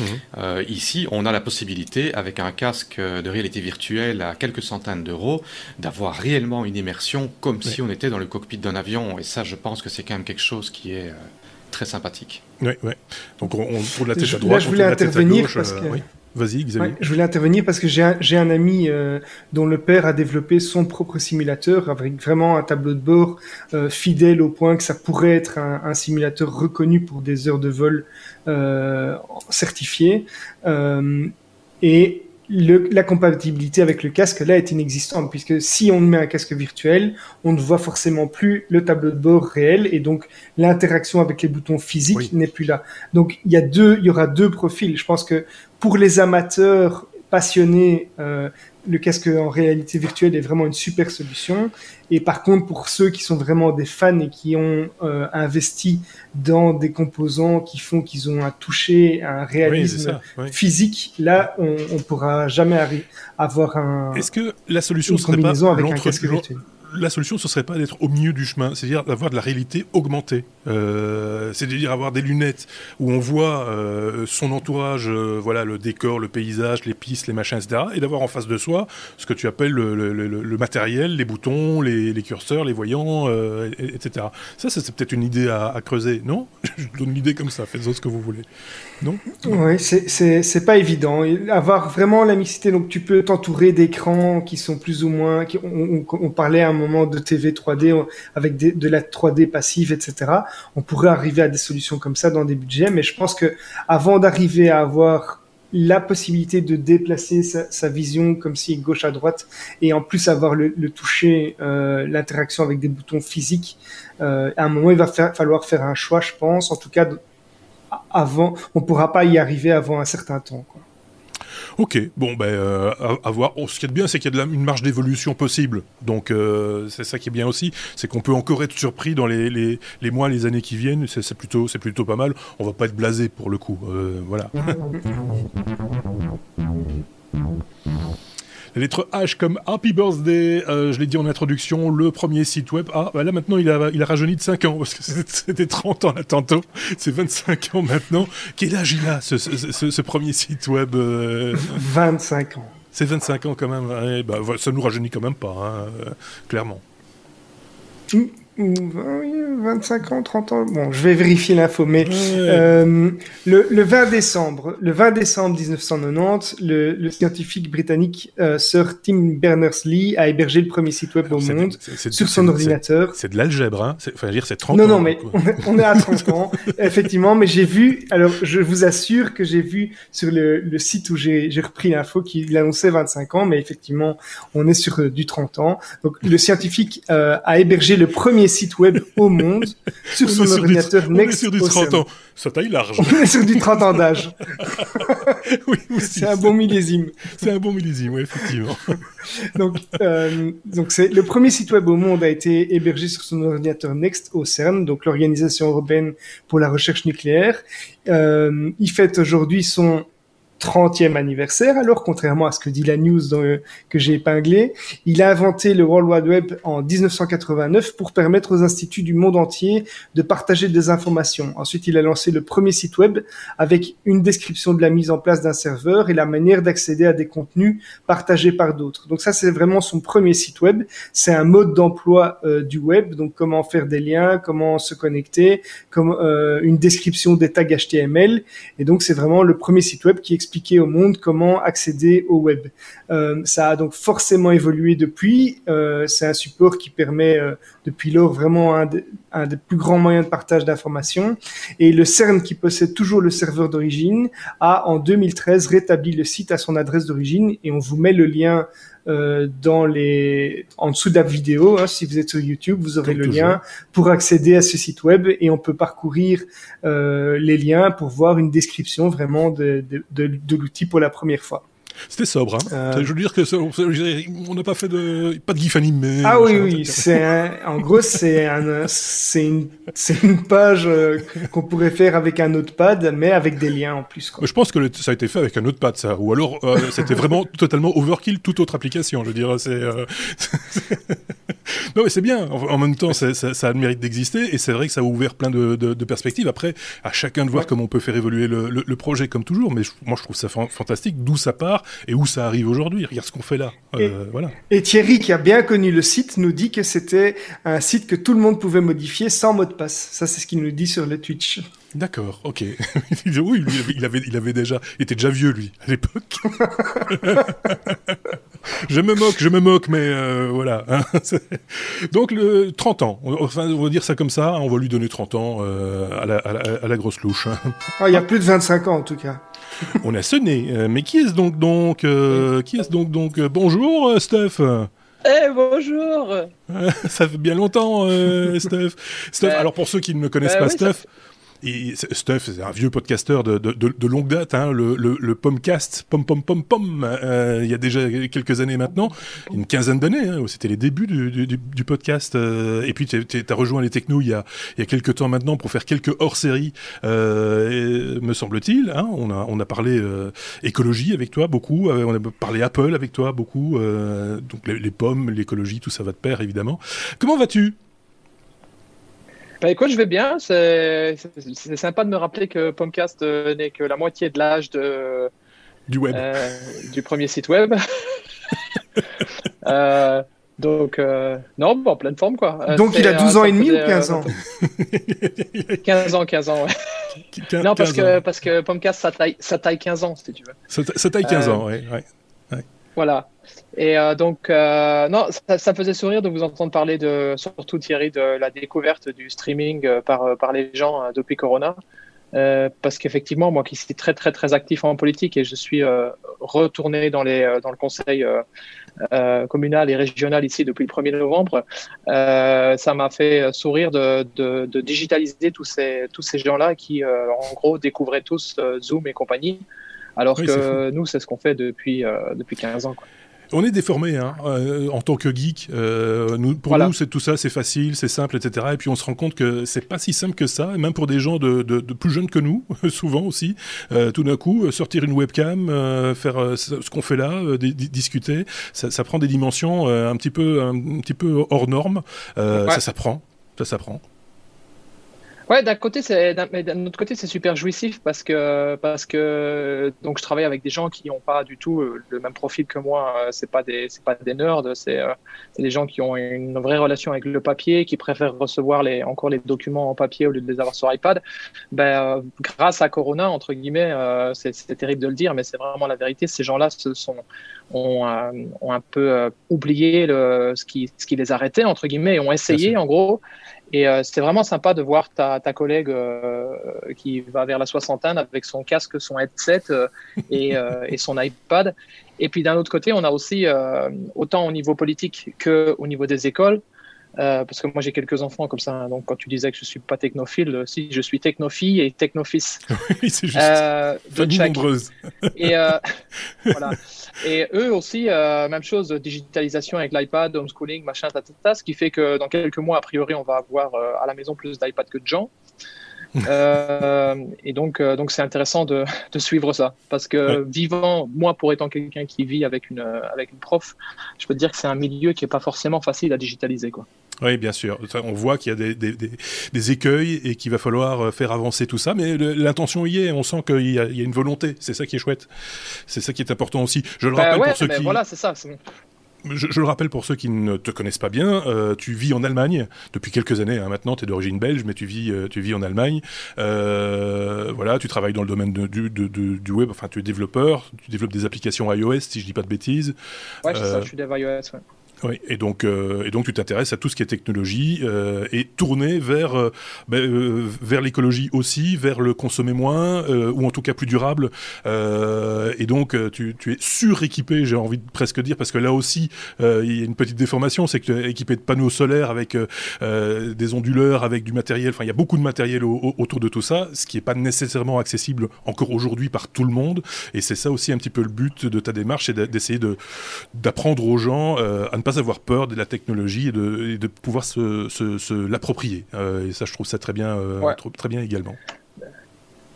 S2: Mhm. ici, on a la possibilité, avec un casque de réalité virtuelle à quelques centaines d'euros, d'avoir réellement une immersion comme si on était dans le cockpit d'un avion. Et ça, je pense que c'est quand même quelque chose qui est très sympathique.
S1: Oui, oui. Donc on, tourne la tête à droite,
S3: là, je voulais intervenir parce
S1: euh, que... Vas-y, Xavier.
S3: je voulais intervenir parce que j'ai un, un, ami euh, dont le père a développé son propre simulateur avec vraiment un tableau de bord euh, fidèle au point que ça pourrait être un, un simulateur reconnu pour des heures de vol euh, certifiées. et le, la compatibilité avec le casque là est inexistante puisque si on met un casque virtuel, on ne voit forcément plus le tableau de bord réel et donc l'interaction avec les boutons physiques n'est plus là. Donc il y a deux, il y aura deux profils. Je pense que pour les amateurs passionnés, euh, le casque en réalité virtuelle est vraiment une super solution. Et par contre, pour ceux qui sont vraiment des fans et qui ont euh, investi dans des composants qui font qu'ils ont un toucher, un réalisme physique, là, on, on pourra jamais avoir un.
S1: Est-ce que la solution serait pas avec un casque virtuel? La solution, ce serait pas d'être au milieu du chemin, c'est-à-dire d'avoir de la réalité augmentée. Euh, c'est-à-dire avoir des lunettes où on voit euh, son entourage, euh, voilà, le décor, le paysage, les pistes, les machins, etc. Et d'avoir en face de soi ce que tu appelles le, matériel, les boutons, les, curseurs, les voyants, etc. Ça, c'est peut-être une idée à, creuser, non? Je donne une idée comme ça, faites-en ce que vous voulez. Non?
S3: Oui, c'est pas évident. Avoir vraiment la mixité, donc tu peux t'entourer d'écrans qui sont plus ou moins... Qui, on, on parlait à un moment de TV 3D avec de la 3D passive, etc. On pourrait arriver à des solutions comme ça dans des budgets, mais je pense que avant d'arriver à avoir la possibilité de déplacer sa, vision comme si gauche à droite et en plus avoir le, toucher, euh, l'interaction avec des boutons physiques, euh, à un moment il va falloir faire un choix, je pense. En tout cas, avant, on pourra pas y arriver avant un certain temps.
S1: Ok, bon, ben, euh, à, voir. Oh, ce qui est bien, c'est qu'il y a une marge d'évolution possible. Donc, euh, c'est ça qui est bien aussi. C'est qu'on peut encore être surpris dans les, les, les, mois, les années qui viennent. C'est plutôt, plutôt pas mal. On va pas être blasé pour le coup. Euh, voilà. La lettre H comme Happy Birthday, euh, je l'ai dit en introduction, le premier site web. Ah, bah là maintenant il a, il a rajeuni de 5 ans, parce que c'était 30 ans là tantôt, c'est 25 ans maintenant. Quel âge il a, ce, ce, ce, premier site web
S3: 25 euh? ans.
S1: C'est 25 ans quand même, bah, ça nous rajeunit quand même pas, hein, euh, clairement.
S3: 25 ans, 30 ans. Bon, je vais vérifier l'info, mais euh, le, le, 20 décembre, le 20 décembre 1990, le, le scientifique britannique euh, Sir Tim Berners-Lee a hébergé le premier site web au monde sur son ordinateur.
S1: C'est de l'algèbre, hein Enfin, dire, c'est 30
S3: non,
S1: ans.
S3: Non, non, mais on est à 30 ans, effectivement. Mais j'ai vu, alors je vous assure que j'ai vu sur le, le site où j'ai repris l'info qu'il annonçait 25 ans, mais effectivement, on est sur euh, du 30 ans. Donc, le scientifique euh, a hébergé le premier site web au monde sur son ordinateur Next. On est
S1: sur du 30 ans. Ça taille large.
S3: On est sur du 30 ans d'âge. oui, c'est un bon millésime.
S1: C'est un bon millésime, oui, effectivement.
S3: donc, euh, donc c'est le premier site web au monde a été hébergé sur son ordinateur Next au CERN, donc l'organisation européenne pour la recherche nucléaire. Euh, il fête aujourd'hui son 30e anniversaire. Alors, contrairement à ce que dit la news que j'ai épinglé, il a inventé le World Wide Web en 1989 pour permettre aux instituts du monde entier de partager des informations. Ensuite, il a lancé le premier site web avec une description de la mise en place d'un serveur et la manière d'accéder à des contenus partagés par d'autres. Donc ça, c'est vraiment son premier site web. C'est un mode d'emploi euh, du web, donc comment faire des liens, comment se connecter, comme euh, une description des tags HTML. Et donc c'est vraiment le premier site web qui expliquait au monde comment accéder au web. Euh, ça a donc forcément évolué depuis. Euh, c'est un support qui permet euh, depuis lors vraiment un, un, des plus grands moyens de partage d'informations. Et le CERN, qui possède toujours le serveur d'origine, a en 2013 rétabli le site à son adresse d'origine et on vous met le lien euh, dans les en dessous de la vidéo. Hein, si vous êtes sur YouTube, vous aurez le lien pour accéder à ce site web et on peut parcourir euh, les liens pour voir une description vraiment de, de, de, de l'outil pour la première fois.
S1: C'était sobre. Hein. Euh... Je veux dire que on n'a pas fait de pas de gif animé.
S3: Ah oui oui, c'est en gros c'est un c'est une c'est une page euh, qu'on pourrait faire avec un notepad mais avec des liens en plus. Quoi.
S1: Je pense que ça a été fait avec un notepad ça ou alors euh, c'était vraiment totalement overkill toute autre application. Je veux dire c'est euh... non mais c'est bien. En, même temps ça, ça, a le mérite d'exister et c'est vrai que ça a ouvert plein de, de, de, perspectives. Après à chacun de voir ouais. comment on peut faire évoluer le, le, le, projet comme toujours. Mais je, moi je trouve ça fantastique d'où ça part et où ça arrive aujourd'hui. Regarde ce qu'on fait là.
S3: Et, euh, voilà. et Thierry, qui a bien connu le site, nous dit que c'était un site que tout le monde pouvait modifier sans mot de passe. Ça, c'est ce qu'il nous dit sur le Twitch.
S1: D'accord, ok. oui, lui, il avait, il avait déjà, il était déjà vieux lui à l'époque. je me moque, je me moque, mais euh, voilà. Hein. Donc le 30 ans, enfin on va dire ça comme ça, on va lui donner 30 ans euh, à, la, à, la, à, la, grosse louche. Hein.
S3: Ah, il y a plus de 25 ans en tout cas.
S1: on a sonné, euh, mais qui est-ce donc donc euh, Qui est-ce donc donc Bonjour Steph.
S6: Eh bonjour
S1: Ça fait bien longtemps, euh, Steph. Steph. Alors pour ceux qui ne connaissent bah, pas oui, Steph, ça... Et Steph, c'est un vieux podcasteur de, de, de, de longue date, hein, le, le, le Pomcast, Pom Pom Pom Pom, euh, il y a déjà quelques années maintenant, une quinzaine d'années, hein, c'était les débuts du, du, du podcast. Euh, et puis tu as rejoint les technos il y, a, il y a quelques temps maintenant pour faire quelques hors-séries, euh, me semble-t-il. Hein, on, a, on a parlé euh, écologie avec toi beaucoup, euh, on a parlé Apple avec toi beaucoup, euh, donc les, les pommes, l'écologie, tout ça va de pair évidemment. Comment vas-tu?
S6: Bah écoute, je vais bien. C'est sympa de me rappeler que Pomcast euh, n'est que la moitié de l'âge de
S1: du web,
S6: euh, du premier site web. euh, donc euh, non, bon, en pleine forme quoi.
S3: Donc il a 12 ans et demi ou 15 ans
S6: 15 ans, 15 ans. Ouais. 15, non parce que parce que Pomcast ça taille ça taille 15 ans si tu veux.
S1: Ça, taille 15 ans, ouais. ouais.
S6: Voilà. Et euh, donc, euh, non, ça, ça, me faisait sourire de vous entendre parler de, surtout Thierry, de la découverte du streaming euh, par, par les gens depuis Corona. Euh, parce qu'effectivement, moi qui suis très très très actif en politique et je suis euh, retourné dans, les, dans le conseil communal et régional ici depuis le 1er novembre, ça m'a fait sourire de, de, de, digitaliser tous ces, tous ces gens-là qui, en gros, découvraient tous Zoom et compagnie. Alors oui, que nous, c'est ce qu'on fait depuis, depuis 15 ans. Quoi.
S1: On est déformé hein, euh, en tant que geek. Euh, nous, pour voilà. nous, c'est tout ça, c'est facile, c'est simple, etc. Et puis on se rend compte que c'est pas si simple que ça, et même pour des gens de, de, de plus jeunes que nous, souvent aussi. Euh, tout d'un coup, sortir une webcam, euh, faire ce qu'on fait là, discuter, ça, ça, prend des dimensions un petit peu, un, un, petit peu hors normes. Ouais. Ça s'apprend, ça s'apprend.
S6: Ouais, d'un côté, c'est d'un autre côté, c'est super jouissif parce que parce que donc je travaille avec des gens qui n'ont pas du tout euh, le même profil que moi. Euh, c'est pas des c'est pas des nerds, c'est euh, des gens qui ont une vraie relation avec le papier, qui préfèrent recevoir les encore les documents en papier au lieu de les avoir sur iPad. Ben grâce à Corona entre guillemets, c'est terrible de le dire, mais c'est vraiment la vérité. Ces gens-là se sont ont, ont un peu oublié le, ce qui ce qui les arrêtait entre guillemets et ont essayé en gros et euh, c'était vraiment sympa de voir ta, ta collègue euh, qui va vers la soixantaine avec son casque, son headset euh, et, euh, et, son iPad. Et puis d'un autre côté, on a aussi, euh, autant au niveau politique qu'au niveau des écoles, euh, parce que moi j'ai quelques enfants comme ça, hein, donc quand tu disais que je suis pas technophile, euh, si je suis technophile et technofils.
S1: Oui, c'est juste. Euh,
S6: Famille nombreuse. Et euh, voilà. Et eux aussi, même chose, digitalisation avec l'iPad, homeschooling, machin, tatata, ce qui fait que dans quelques mois, a priori, on va avoir à la maison plus d'iPad que de gens. et donc, donc c'est intéressant de, de, suivre ça. Parce que vivant, moi, pour étant quelqu'un qui vit avec une, avec une prof, je peux te dire que c'est un milieu qui n'est pas forcément facile à digitaliser. Quoi.
S1: Oui, bien sûr. On voit qu'il y a des, des, des, écueils et qu'il va falloir euh, faire avancer tout ça, mais l'intention y est. On sent qu'il y, a une volonté. C'est ça qui est chouette. C'est ça qui est important aussi. Je le bah rappelle pour ceux qui.
S6: Voilà, c'est ça.
S1: Je, le rappelle pour ceux qui ne te connaissent pas bien, euh, tu vis en Allemagne depuis quelques années. Hein, maintenant, tu es d'origine belge, mais tu vis, euh, tu vis en Allemagne. voilà, tu travailles dans le domaine du, du, web. Enfin, tu es développeur. Tu développes des applications iOS, si je dis pas de bêtises.
S6: Ouais, c'est ça. Je suis dev iOS. Ouais.
S1: Oui, et donc, euh, et donc tu t'intéresses à tout ce qui est technologie euh, et tourné vers, euh, ben, vers l'écologie aussi, vers le consommer moins, ou en tout cas plus durable. et donc tu, tu es suréquipé, j'ai envie de presque dire, parce que là aussi, il y a une petite déformation, c'est que tu es équipé de panneaux solaires avec des onduleurs, avec du matériel, enfin il y a beaucoup de matériel autour de tout ça, ce qui n'est pas nécessairement accessible encore aujourd'hui par tout le monde. Et c'est ça aussi un petit peu le but de ta démarche, c'est d'essayer d'apprendre aux gens à ne pas avoir peur de la technologie et de, de pouvoir se, se, l'approprier. Euh, et ça, je trouve ça très bien, euh, très bien également.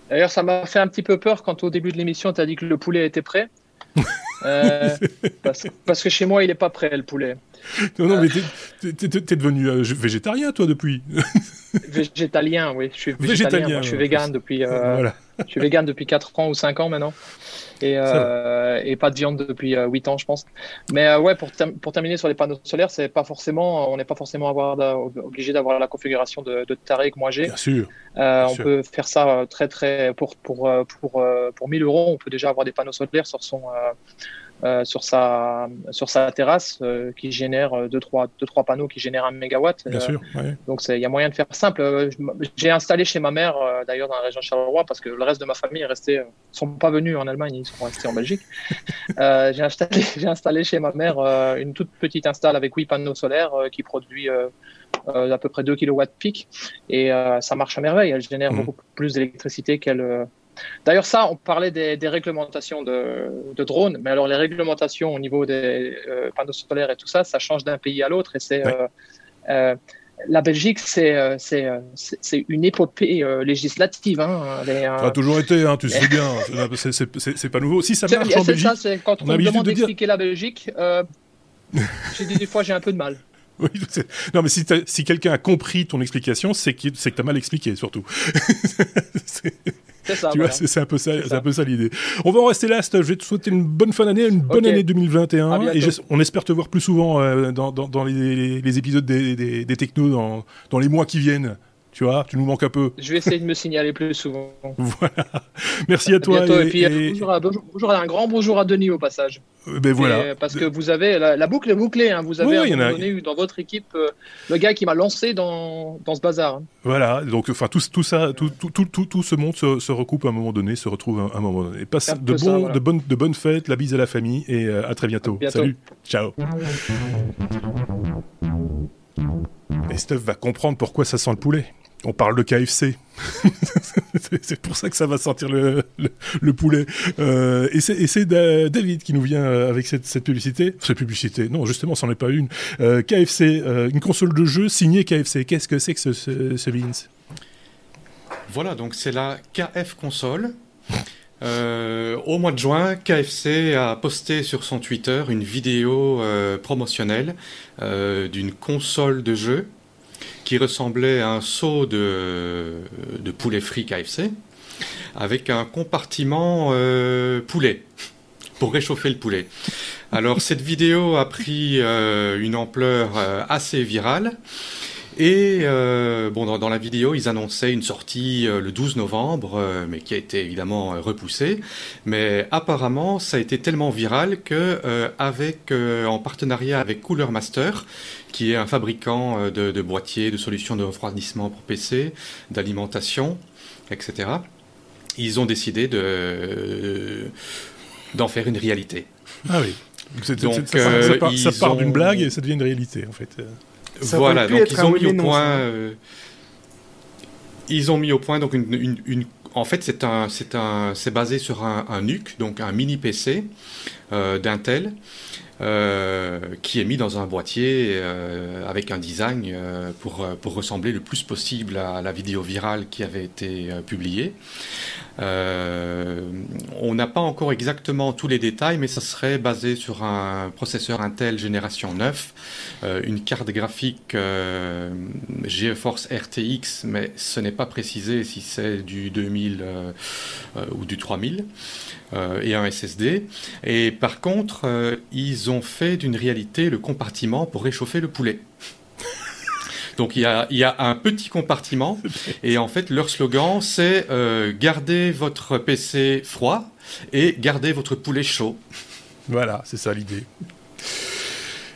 S6: D'ailleurs, ça m'a fait un petit peu peur quand au début de l'émission, tu as dit que le poulet était prêt. Euh, parce, parce, que chez moi, il n'est pas prêt, le poulet.
S1: Non, non, mais t'es es, devenu végétarien, toi, depuis
S6: Végétalien, oui. Je suis végétalien. je suis vegan depuis, voilà. Je suis vegan depuis 4 ans ou 5 ans maintenant et, euh, et pas de viande depuis euh, 8 ans, je pense. Mais euh, ouais, pour, pour terminer sur les panneaux solaires, c'est pas forcément, on n'est pas forcément avoir obligé d'avoir la configuration de, de Taré que moi j'ai.
S1: Bien sûr.
S6: Euh, on peut faire ça très très pour pour pour pour 1000 euros, on peut déjà avoir des panneaux solaires sur son euh, sur, sa, sur sa terrasse euh, qui génère 2-3 deux, trois, deux, trois panneaux qui génèrent un mégawatt.
S1: Bien sûr. Ouais.
S6: Donc il y a moyen de faire simple. J'ai installé chez ma mère, d'ailleurs dans la région de Charleroi, parce que le reste de ma famille est resté, sont pas venus en Allemagne, ils sont restés en Belgique. j'ai installé, installé chez ma mère une toute petite install avec 8 panneaux solaires qui produit à peu près 2 kW pic et ça marche à merveille. Elle génère mmh. beaucoup plus d'électricité qu'elle D'ailleurs, ça, on parlait des, réglementations de, drones, mais alors les réglementations au niveau des euh, panneaux solaires et tout ça, ça change d'un pays à l'autre. Et c'est euh, euh, la Belgique, c'est c'est une épopée législative. Hein,
S1: ça a toujours été, hein, tu sais bien. c'est pas nouveau. Si ça marche en Belgique,
S6: ça, quand on, me demande d'expliquer la Belgique, j'ai des fois j'ai un peu de mal.
S1: Oui, non, mais si, si quelqu'un a compris ton explication, c'est que tu as mal expliqué, surtout.
S6: C'est ça.
S1: Tu vois, c'est un peu ça, c'est un peu ça l'idée. On va en rester là. Je vais te souhaiter une bonne fin d'année, une bonne année 2021, et on espère te voir plus souvent euh, dans, dans, dans les, les, épisodes des, des, des technos dans, dans les mois qui viennent. Tu vois, tu nous manques un peu.
S6: Je vais essayer de me signaler plus souvent.
S1: voilà. Merci à, toi.
S6: et, puis, Bonjour, à, bonjour, un grand bonjour à Denis au passage.
S1: Euh, ben voilà.
S6: parce que vous avez la, boucle est bouclée. Hein. Vous avez oui, donné, dans votre équipe euh, le gars qui m'a lancé dans, dans, ce bazar. Hein.
S1: Voilà. Donc, enfin, tout, tout ça, tout, tout, tout, tout, ce monde se, se, recoupe à un moment donné, se retrouve à un, moment donné. Passe de, bon, de, bonnes, de bonnes fêtes, la bise à la famille et euh, à très bientôt.
S6: bientôt.
S1: Salut. Ciao. Et Steph va comprendre pourquoi ça sent le poulet. On parle de KFC. c'est pour ça que ça va sortir le, le, poulet. Euh, et c'est David qui nous vient euh, avec cette, publicité. Cette publicité, non, justement, c'en est pas une. Euh, KFC, une console de jeu signée KFC. Qu'est-ce que c'est que ce, ce, ce Beans
S2: Voilà, donc c'est la KF console. Euh, au mois de juin, KFC a posté sur son Twitter une vidéo euh, promotionnelle euh, d'une console de jeu qui ressemblait à un seau de, de poulet frit KFC, avec un compartiment poulet pour réchauffer le poulet. Alors cette vidéo a pris une ampleur assez virale. Et euh, bon, dans, dans, la vidéo, ils annonçaient une sortie euh, le 12 novembre, euh, mais qui a été évidemment repoussée. Mais apparemment, ça a été tellement viral que, avec, en partenariat avec Cooler Master, qui est un fabricant de, de boîtiers, de solutions de refroidissement pour PC, d'alimentation, etc., ils ont décidé de d'en faire une réalité.
S1: Ah oui. Donc, ça, ça, part, ça part d'une blague et ça devient une réalité, en fait
S2: voilà, donc ils ont mis au point. Euh, ils ont mis au point donc une, une, une en fait, c'est un, c'est un, c'est basé sur un, un, NUC, donc un mini PC euh, d'Intel, qui est mis dans un boîtier euh, avec un design euh, pour, pour ressembler le plus possible à la vidéo virale qui avait été publiée. on n'a pas encore exactement tous les détails, mais ça serait basé sur un processeur Intel génération 9, une carte graphique GeForce RTX, mais ce n'est pas précisé si c'est du 2000 ou du 3000. Euh, et un SSD. Et par contre, euh, ils ont fait d'une réalité le compartiment pour réchauffer le poulet. Donc il y, a, il y, a, un petit compartiment et en fait leur slogan c'est euh, gardez votre PC froid et gardez votre poulet chaud.
S1: Voilà, c'est ça l'idée.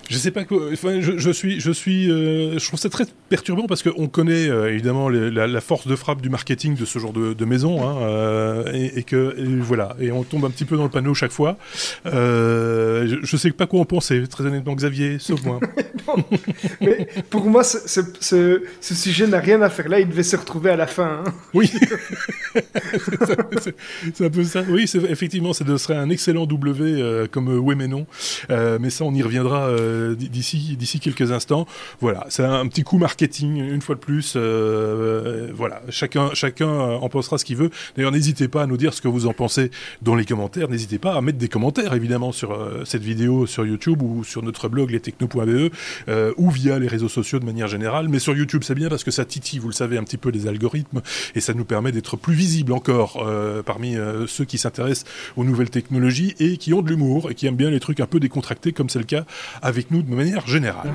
S1: Je sais pas quoi. Enfin, je, je, suis, je suis, euh, je trouve ça très perturbant parce qu'on connaît euh, évidemment la, la, force de frappe du marketing de ce genre de, de maison, hein, euh, et, et, que et voilà, et on tombe un petit peu dans le panneau chaque fois. Je, je sais pas quoi en penser, très honnêtement, Xavier, sauf moi.
S3: mais pour moi, ce, ce, ce, ce sujet n'a rien à faire là. Il devait se retrouver à la fin. Hein.
S1: Oui, c'est un peu ça. Oui, effectivement, ça serait un excellent W comme oui mais non, mais ça, on y reviendra. Euh, d'ici d'ici quelques instants. Voilà, c'est un petit coup marketing une fois de plus. Euh, voilà, chacun chacun en pensera ce qu'il veut. D'ailleurs, n'hésitez pas à nous dire ce que vous en pensez dans les commentaires. N'hésitez pas à mettre des commentaires évidemment sur euh, cette vidéo sur YouTube ou sur notre blog lestechno.be ou via les réseaux sociaux de manière générale. Mais sur YouTube, c'est bien parce que ça titille, vous le savez, un petit peu les algorithmes et ça nous permet d'être plus visible encore parmi ceux qui s'intéressent aux nouvelles technologies et qui ont de l'humour et qui aiment bien les trucs un peu décontractés comme c'est le cas avec nous de manière générale.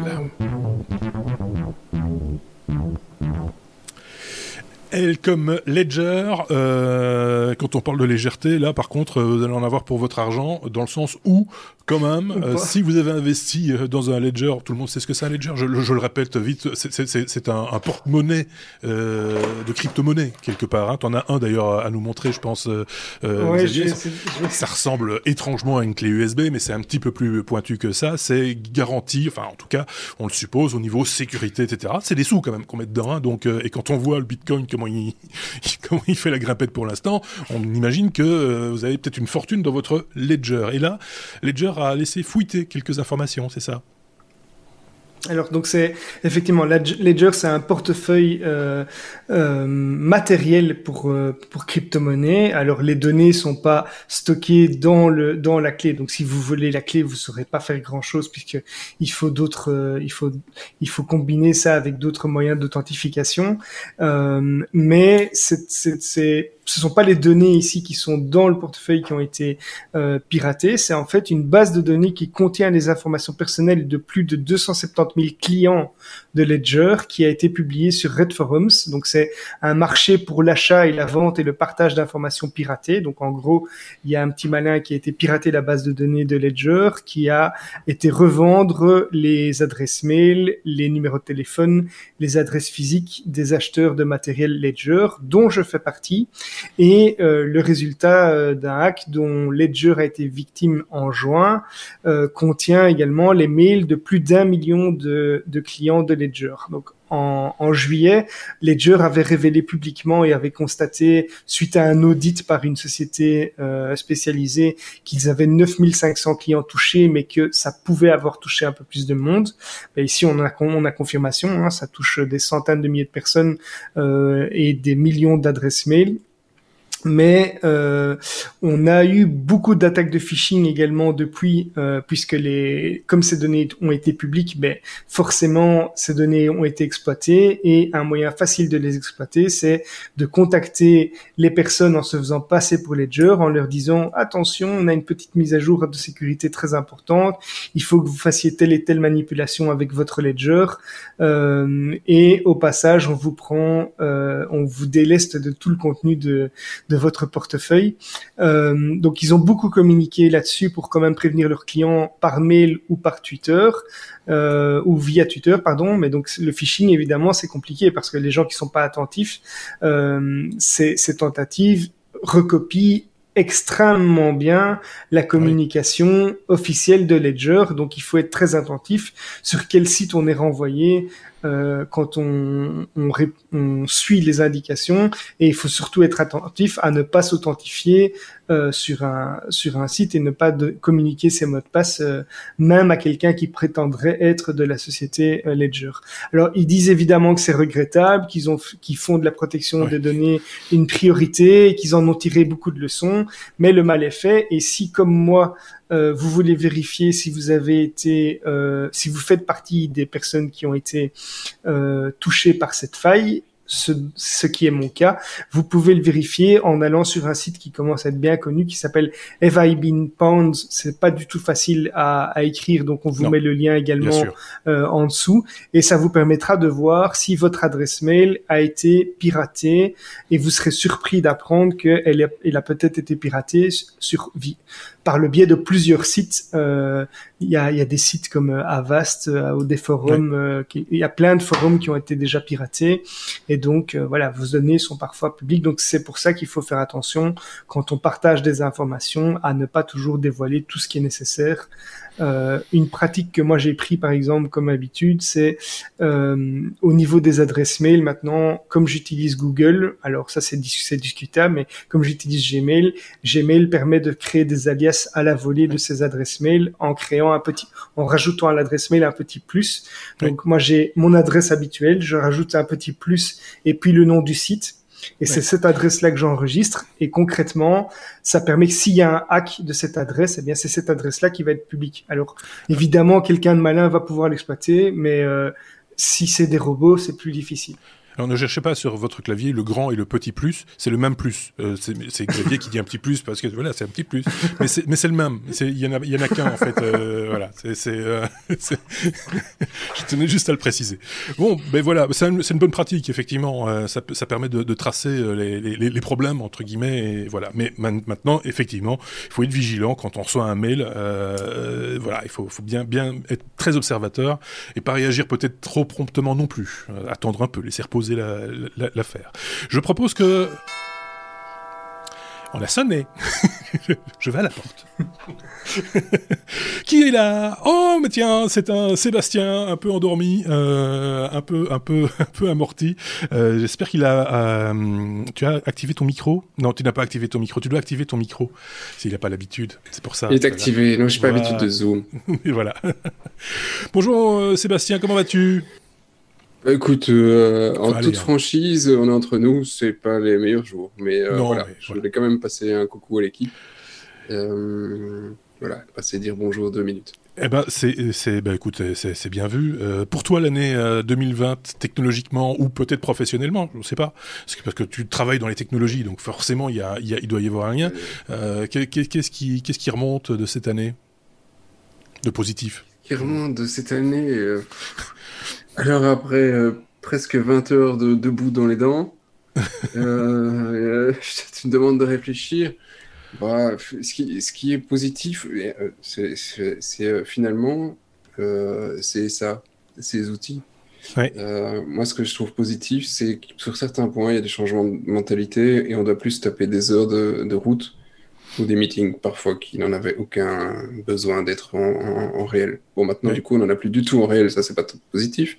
S1: Elle comme Ledger, euh, quand on parle de légèreté, là par contre, vous allez en avoir pour votre argent, dans le sens où quand même, euh, si vous avez investi euh, dans un ledger, tout le monde sait ce que c'est un ledger, je, je, le répète vite, c'est un, un porte-monnaie euh, de crypto-monnaie, quelque part. Hein. Tu en as un d'ailleurs à nous montrer, je pense. Euh,
S3: ouais,
S1: ça, ça, ressemble étrangement à une clé USB, mais c'est un petit peu plus pointu que ça. C'est garanti, enfin en tout cas, on le suppose, au niveau sécurité, etc. C'est des sous quand même qu'on met dedans. Hein. donc, et quand on voit le Bitcoin, comment il, comment il fait la grimpette pour l'instant, on imagine que vous avez peut-être une fortune dans votre ledger. Et là, ledger a laissé fuiter quelques informations, c'est ça?
S3: Alors donc c'est effectivement Ledger c'est un portefeuille euh, euh, matériel pour euh, pour crypto-monnaie. Alors les données sont pas stockées dans le dans la clé. Donc si vous volez la clé, vous saurez pas faire grand chose puisque il faut d'autres il faut il faut combiner ça avec d'autres moyens d'authentification. Mais c'est ce sont pas les données ici qui sont dans le portefeuille qui ont été euh, piratées, c'est en fait une base de données qui contient les informations personnelles de plus de 270 000 clients de Ledger qui a été publiée sur Red Forums. Donc c'est un marché pour l'achat et la vente et le partage d'informations piratées. Donc en gros, il y a un petit malin qui a été piraté la base de données de Ledger, qui a été revendre les adresses mail, les numéros de téléphone, les adresses physiques des acheteurs de matériel Ledger, dont je fais partie et euh, le résultat euh, d'un hack dont Ledger a été victime en juin euh, contient également les mails de plus d'un million de, de, clients de Ledger. Donc en, en, juillet, Ledger avait révélé publiquement et avait constaté, suite à un audit par une société euh, spécialisée, qu'ils avaient 9500 clients touchés, mais que ça pouvait avoir touché un peu plus de monde. Ben ici, on a, on a confirmation, hein, ça touche des centaines de milliers de personnes euh, et des millions d'adresses mail mais euh, on a eu beaucoup d'attaques de phishing également depuis, euh, puisque les, comme ces données ont été publiques, ben forcément ces données ont été exploitées et un moyen facile de les exploiter, c'est de contacter les personnes en se faisant passer pour Ledger, en leur disant attention, on a une petite mise à jour de sécurité très importante, il faut que vous fassiez telle et telle manipulation avec votre Ledger, euh, et au passage on vous prend, euh, on vous déleste de tout le contenu de de votre portefeuille. Euh, donc ils ont beaucoup communiqué là-dessus pour quand même prévenir leurs clients par mail ou par Twitter euh, ou via Twitter, pardon. Mais donc le phishing évidemment c'est compliqué parce que les gens qui sont pas attentifs, euh, ces, ces tentatives recopient extrêmement bien la communication officielle de Ledger. Donc il faut être très attentif sur quel site on est renvoyé euh, quand on, on, on, suit les indications et il faut surtout être attentif à ne pas s'authentifier euh, sur un sur un site et ne pas de communiquer ses mots de passe euh, même à quelqu'un qui prétendrait être de la société euh, Ledger. Alors ils disent évidemment que c'est regrettable, qu'ils ont qu'ils font de la protection des données une priorité, qu'ils en ont tiré beaucoup de leçons, mais le mal est fait et si comme moi euh, vous voulez vérifier si vous avez été, euh, si vous faites partie des personnes qui ont été euh, touchées par cette faille, ce, ce, qui est mon cas, vous pouvez le vérifier en allant sur un site qui commence à être bien connu, qui s'appelle Have I Been Pounds. C'est pas du tout facile à, à écrire, donc on vous met le lien également en dessous, et ça vous permettra de voir si votre adresse mail a été piratée, et vous serez surpris d'apprendre qu'elle elle a peut-être été piratée sur par le biais de plusieurs sites. Euh, il y, a, y, a, des sites comme euh, Avast euh, ou des forums. il y a plein de forums qui ont été déjà piratés. Et donc, voilà, vos données sont parfois publiques. Donc, c'est pour ça qu'il faut faire attention quand on partage des informations à ne pas toujours dévoiler tout ce qui est nécessaire euh, une pratique que moi j'ai pris par exemple comme habitude, c'est euh, au niveau des adresses mail maintenant, comme j'utilise Google, alors ça c'est discutable, mais comme j'utilise Gmail, Gmail permet de créer des alias à la volée de ces adresses mail en créant un petit, en rajoutant à l'adresse mail un petit plus. Donc moi j'ai mon adresse habituelle, je rajoute un petit plus et puis le nom du site et c'est cette adresse-là que j'enregistre. Et concrètement, ça permet que s'il y a un hack de cette adresse, eh bien, c'est cette adresse-là qui va être publique. Alors, évidemment, quelqu'un de malin va pouvoir l'exploiter, mais euh, si c'est des robots, c'est plus difficile.
S1: Alors ne cherchez pas sur votre clavier le grand et le petit plus, c'est le même plus. Euh, c'est clavier qui dit un petit plus parce que voilà, c'est un petit plus. Mais c'est le même. Il y en a, qu'un en fait. Euh, voilà. Euh, je tenais juste à le préciser. Bon, ben voilà, c'est une bonne pratique effectivement. Euh, ça, permet de, tracer les, les, les, problèmes entre guillemets. Et voilà. Mais maintenant, effectivement, il faut être vigilant quand on reçoit un mail. Voilà, il faut, faut, bien, bien être très observateur et pas réagir peut-être trop promptement non plus. attendre un peu, laisser l'affaire. Je propose que... On a sonné. je vais à la porte. Qui est là? Oh, mais tiens, c'est un Sébastien, un peu endormi, euh, un peu, un peu, un peu amorti. Euh, j'espère qu'il a. Euh, tu as activé ton micro? Non, tu n'as pas activé ton micro. Tu dois activer ton micro s'il n'a pas l'habitude. C'est pour ça.
S7: Il est activé. Non, je n'ai pas l'habitude de Zoom.
S1: Et voilà. Bonjour Sébastien, comment vas-tu?
S7: Bah, écoute, euh, en toute hein. franchise, on est entre nous, c'est pas les meilleurs jours, mais euh, voilà, je voulais quand même passer un coucou à l'équipe. Euh, voilà, passer dire bonjour deux minutes.
S1: Eh ben, c'est, bah, écoute, c'est bien vu. pour toi, l'année 2020, technologiquement ou peut-être professionnellement, je ne sais pas, parce que, parce que tu travailles dans les technologies, donc forcément, il, y a, il, doit y avoir un lien. qu'est-ce, qui, qu'est-ce qui remonte de cette année de positif?
S7: De cette année alors après euh, presque 20 heures de debout dans les dents, euh, euh je te demande de réfléchir. Bah, ce, qui, ce, qui, est positif, euh, c'est finalement c'est ça, ces outils. moi, ce que je trouve positif, c'est que sur certains points, il y a des changements de mentalité et on doit plus taper des heures de, de route ou des meetings parfois qui n'en avaient aucun besoin d'être en, réel. Bon, maintenant, du coup, on n'en a plus du tout en réel, ça, c'est pas positif.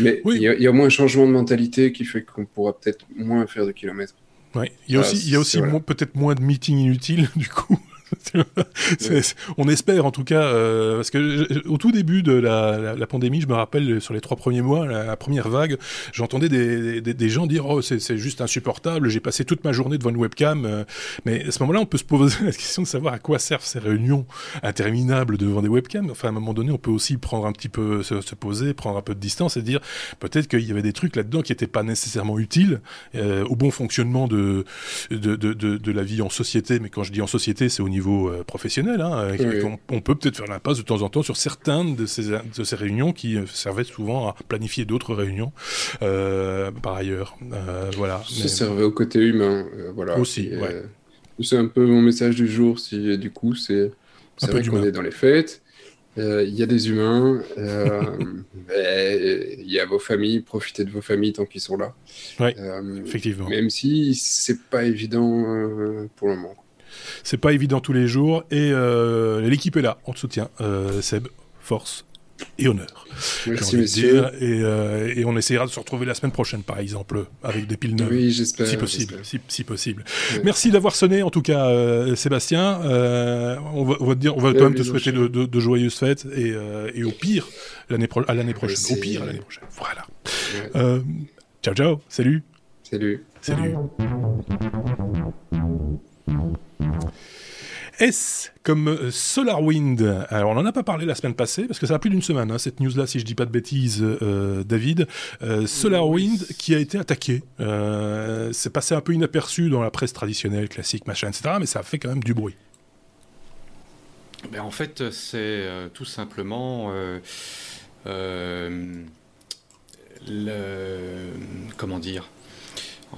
S7: Mais il y, a moins un changement de mentalité qui fait qu'on pourra peut-être moins faire de kilomètres.
S1: Ouais. Il y a aussi, il y a aussi peut-être moins de meetings inutiles, du coup. On espère en tout cas, euh, parce que au tout début de la, pandémie, je me rappelle sur les trois premiers mois, la, première vague, j'entendais des, gens dire oh c'est juste insupportable, j'ai passé toute ma journée devant une webcam. Euh, mais à ce moment-là, on peut se poser la question de savoir à quoi servent ces réunions interminables devant des webcams. Enfin, à un moment donné, on peut aussi prendre un petit peu se, poser, prendre un peu de distance et dire peut-être qu'il y avait des trucs là-dedans qui n'étaient pas nécessairement utiles euh, au bon fonctionnement de, de la vie en société. Mais quand je dis en société, c'est au niveau euh, professionnel. Hein, on, peut peut-être faire l'impasse de temps en temps sur certaines de ces, de ces réunions qui euh, servaient souvent à planifier d'autres réunions euh, par ailleurs. voilà.
S7: Ça servait au côté humain. voilà.
S1: Aussi,
S7: C'est un peu mon message du jour. Si, du coup, c'est vrai qu'on est dans les fêtes. Il y a des humains, il y a vos familles, profitez de vos familles tant qu'ils sont là.
S1: effectivement.
S7: Même si c'est pas évident pour le moment.
S1: C'est pas évident tous les jours et euh, l'équipe est là, on te soutient. Euh, Seb, force. et honneur.
S7: Merci, monsieur.
S1: Et, et, on essaiera de se retrouver la semaine prochaine, par exemple, avec des piles neuves.
S7: Oui, j'espère.
S1: Si possible. Si, possible. Merci d'avoir sonné, en tout cas, Sébastien. on va, on va, te dire, on va quand même te souhaiter de, de, joyeuses fêtes et, et au pire, l'année à l'année prochaine. Au pire, l'année prochaine. Voilà. ciao, ciao. Salut.
S7: Salut.
S1: Salut. S comme euh, SolarWind? Alors on n'en a pas parlé la semaine passée parce que ça a plus d'une semaine hein, cette news-là si je dis pas de bêtises, euh, David. Euh, SolarWind qui a été attaqué. c'est passé un peu inaperçu dans la presse traditionnelle, classique, machin, etc. Mais ça a fait quand même du bruit.
S2: Ben, en fait, c'est tout simplement le comment dire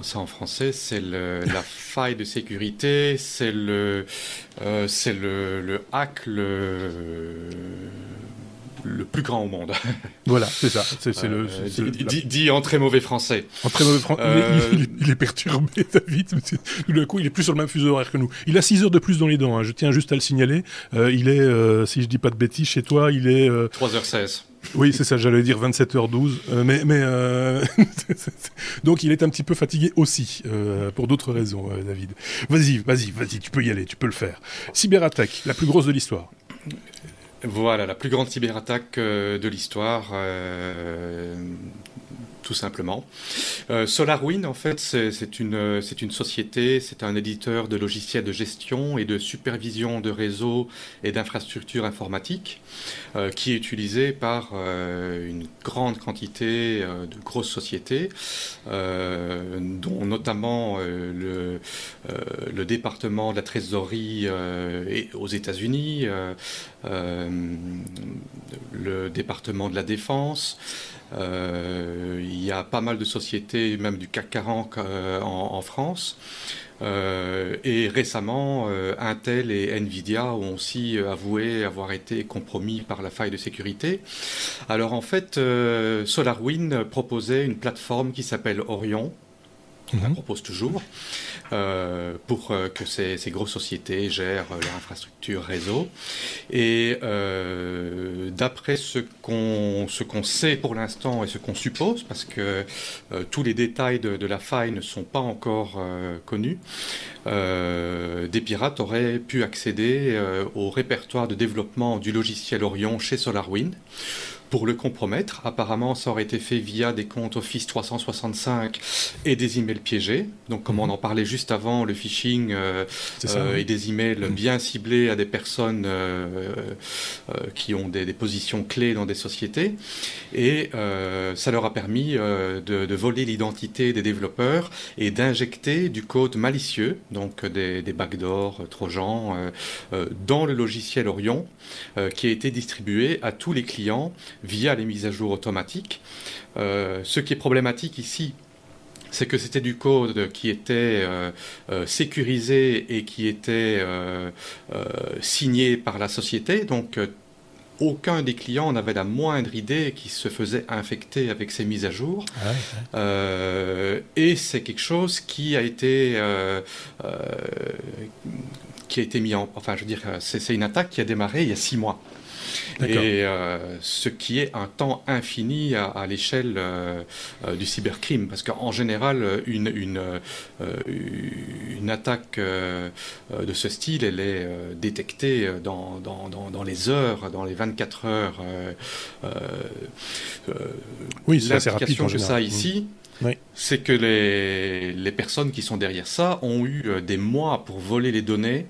S2: ça en français, c'est la faille de sécurité, c'est le, euh, c'est le, le, hack le, le plus grand au monde.
S1: Voilà, c'est ça. C'est, le,
S2: euh, dit, en très mauvais français.
S1: En très mauvais français. Il, est perturbé, David. Tout d'un coup, il est plus sur le même fuseau horaire que nous. Il a 6 heures de plus dans les dents. Hein. Je tiens juste à le signaler. Euh, il est, si je dis pas de bêtises, chez toi, il est.
S2: 3h16.
S1: Oui, c'est ça, j'allais dire 27h12. Euh, mais mais euh, donc il est un petit peu fatigué aussi, euh, pour d'autres raisons, David. Vas-y, vas-y, vas-y, tu peux y aller, tu peux le faire. Cyberattaque, la plus grosse de l'histoire.
S2: Voilà, la plus grande cyberattaque de l'histoire tout simplement. Euh, SolarWind, en fait, c'est une, société, c'est un éditeur de logiciels de gestion et de supervision de réseaux et d'infrastructures informatiques euh, qui est utilisé par euh, une grande quantité de grosses sociétés, dont notamment le département de la trésorerie aux États-Unis, le département de la défense, euh, il y a pas mal de sociétés, même du CAC 40 euh, en, France. Euh, et récemment, Intel et Nvidia ont aussi avoué avoir été compromis par la faille de sécurité. Alors en fait, SolarWind proposait une plateforme qui s'appelle Orion, on mhm. propose toujours, euh, pour euh, que ces, grosses sociétés gèrent leur infrastructure réseau. Et euh, d'après ce qu'on sait pour l'instant et ce qu'on suppose, parce que tous les détails de, la faille ne sont pas encore connus, des pirates auraient pu accéder au répertoire de développement du logiciel Orion chez SolarWind pour le compromettre. Apparemment, ça aurait été fait via des comptes Office 365 et des emails piégés. Donc, comme on mhm. en parlait juste avant, le phishing euh, euh, et des emails mhm. bien ciblés à des personnes euh, qui ont des, positions clés dans des sociétés. Et ça leur a permis de, voler l'identité des développeurs et d'injecter du code malicieux, donc des, des backdoors, trojans, dans le logiciel Orion, qui a été distribué à tous les clients via les mises à jour automatiques. Euh, ce qui est problématique ici, c'est que c'était du code qui était euh, euh, sécurisé et qui était signé par la société. Donc, aucun des clients n'avait la moindre idée qu'il se faisait infecter avec ces mises à jour. Ah et c'est quelque chose qui a été qui a été mis en, enfin, je veux dire, c'est une attaque qui a démarré il y a six mois. Et euh, ce qui est un temps infini à, l'échelle euh, euh, du cybercrime, parce qu'en général, une, une, une attaque de ce style, elle est détectée dans, dans, dans, les heures, dans les 24 heures.
S1: oui, c'est assez rapide
S2: que ça ici. C'est que les, les, personnes qui sont derrière ça ont eu des mois pour voler les données,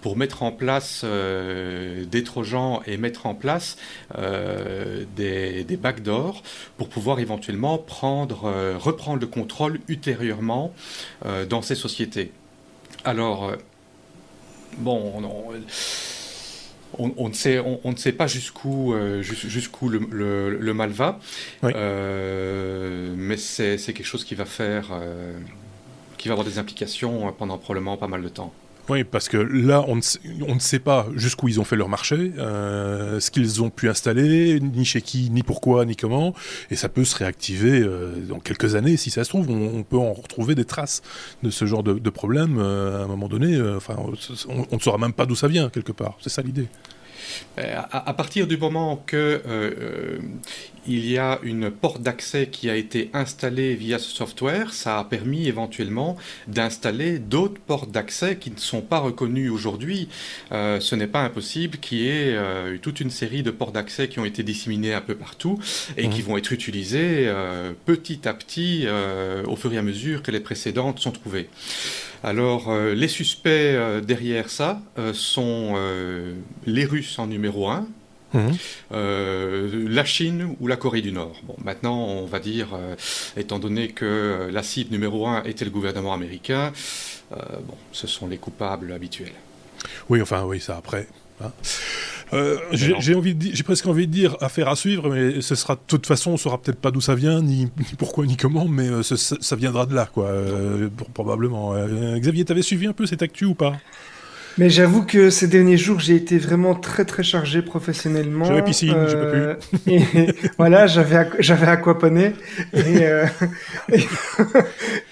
S2: pour mettre en place euh, des trojans et mettre en place euh, des, des backdoors pour pouvoir éventuellement prendre, euh, reprendre le contrôle ultérieurement dans ces sociétés. Alors, bon, on, on, ne sait, on, ne sait pas jusqu'où jusqu'où le, le, mal va, mais c'est quelque chose qui va faire, qui va avoir des implications pendant probablement pas mal de temps.
S1: Oui, parce que là, on ne, sait pas jusqu'où ils ont fait leur marché, euh, ce qu'ils ont pu installer, ni chez qui, ni pourquoi, ni comment, et ça peut se réactiver euh, dans quelques années, si ça se trouve, on, peut en retrouver des traces de ce genre de, problème euh, à un moment donné. enfin, on, ne saura même pas d'où ça vient quelque part. C'est ça l'idée.
S2: À, partir du moment que il y a une porte d'accès qui a été installée via ce software, ça a permis éventuellement d'installer d'autres portes d'accès qui ne sont pas reconnues aujourd'hui. Euh, ce n'est pas impossible qu'il y ait euh, toute une série de portes d'accès qui ont été disséminées un peu partout et qui mmh. vont être utilisées euh, petit à petit au fur et à mesure que les précédentes sont trouvées. Alors, les suspects derrière ça sont les Russes en numéro 1, Mhm. Euh, la Chine ou la Corée du Nord. Bon, maintenant, on va dire, euh, étant donné que la cible numéro un était le gouvernement américain, euh, bon, ce sont les coupables habituels.
S1: Oui, enfin, oui, ça après. Hein. J'ai envie j'ai presque envie de dire affaire à suivre, mais ce sera de toute façon, on saura peut-être pas d'où ça vient, ni, pourquoi, ni comment, mais ça, viendra de là, quoi, probablement. Xavier, t'avais suivi un peu cette actu ou pas?
S3: Mais j'avoue que ces derniers jours, j'ai été vraiment très très chargé professionnellement.
S1: J'avais piscine,
S3: euh, Et voilà, j'avais j'avais aquaponé et, euh,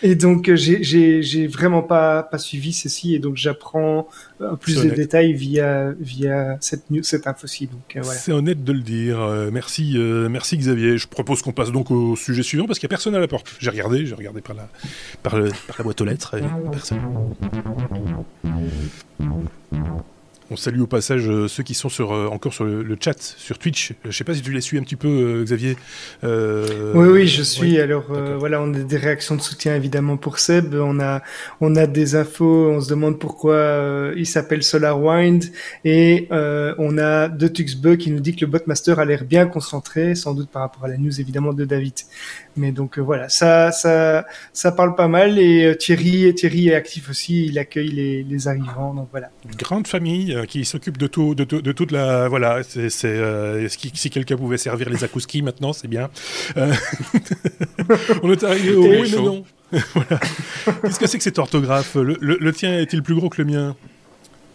S3: et, donc j'ai j'ai vraiment pas pas suivi ceci et donc j'apprends euh, plus de détails via via cette news, cette info-ci. Donc euh, voilà.
S1: C'est honnête de le dire. Euh, merci merci Xavier. Je propose qu'on passe donc au sujet suivant parce qu'il n'y a personne à la porte. J'ai regardé, j'ai regardé par la par, par la boîte aux lettres. Et personne. On salue au passage euh, ceux qui sont sur, euh, encore sur le, chat, sur Twitch. Euh, je ne sais pas si tu les suis un petit peu, Xavier.
S3: oui, oui, je suis. Alors voilà, on a des réactions de soutien évidemment pour Seb. On a, on a des infos. On se demande pourquoi il s'appelle SolarWind. Et on a de qui nous dit que le botmaster a l'air bien concentré, sans doute par rapport à la news évidemment de David. Mais donc voilà, ça, ça, ça parle pas mal. Et Thierry, Thierry est actif aussi. Il accueille les, les arrivants. Donc voilà.
S1: grande famille euh, qui s'occupe de tout, de, de, toute la. Voilà, c'est, euh, si quelqu'un pouvait servir les akouskis maintenant, c'est bien. Euh, on est arrivé au oui, mais non. voilà. Qu'est-ce que c'est que cette orthographe? Le, le, tien est-il plus gros que le mien?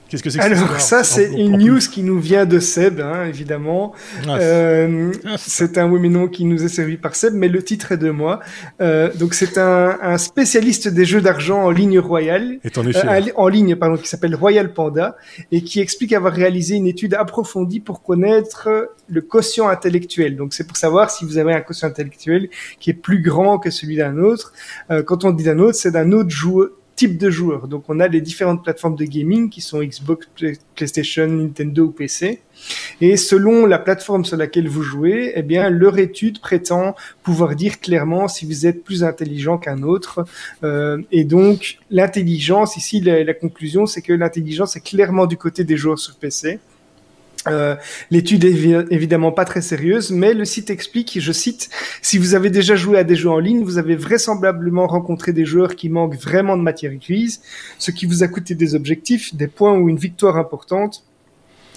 S3: Qu'est-ce que c'est Alors ça, c'est une news qui nous vient de Seb, hein, évidemment. Ah, euh, ah, c'est un oui mais non qui nous est servi par Seb, mais le titre est de moi. Euh, donc c'est un, un, spécialiste des jeux d'argent en ligne royale,
S1: en, euh,
S3: en, ligne pardon, qui s'appelle Royal Panda et qui explique avoir réalisé une étude approfondie pour connaître le quotient intellectuel. Donc c'est pour savoir si vous avez un quotient intellectuel qui est plus grand que celui d'un autre. Euh, quand on dit d'un autre, c'est d'un autre joueur type de joueurs. Donc on a les différentes plateformes de gaming qui sont Xbox, PlayStation, Nintendo ou PC. Et selon la plateforme sur laquelle vous jouez, eh bien leur étude prétend pouvoir dire clairement si vous êtes plus intelligent qu'un autre. Euh, et donc l'intelligence ici, la conclusion, c'est que l'intelligence est clairement du côté des joueurs sur PC. Euh, l'étude est évidemment pas très sérieuse, mais le site explique, je cite, si vous avez déjà joué à des jeux en ligne, vous avez vraisemblablement rencontré des joueurs qui manquent vraiment de matière grise, ce qui vous a coûté des objectifs, des points ou une victoire importante,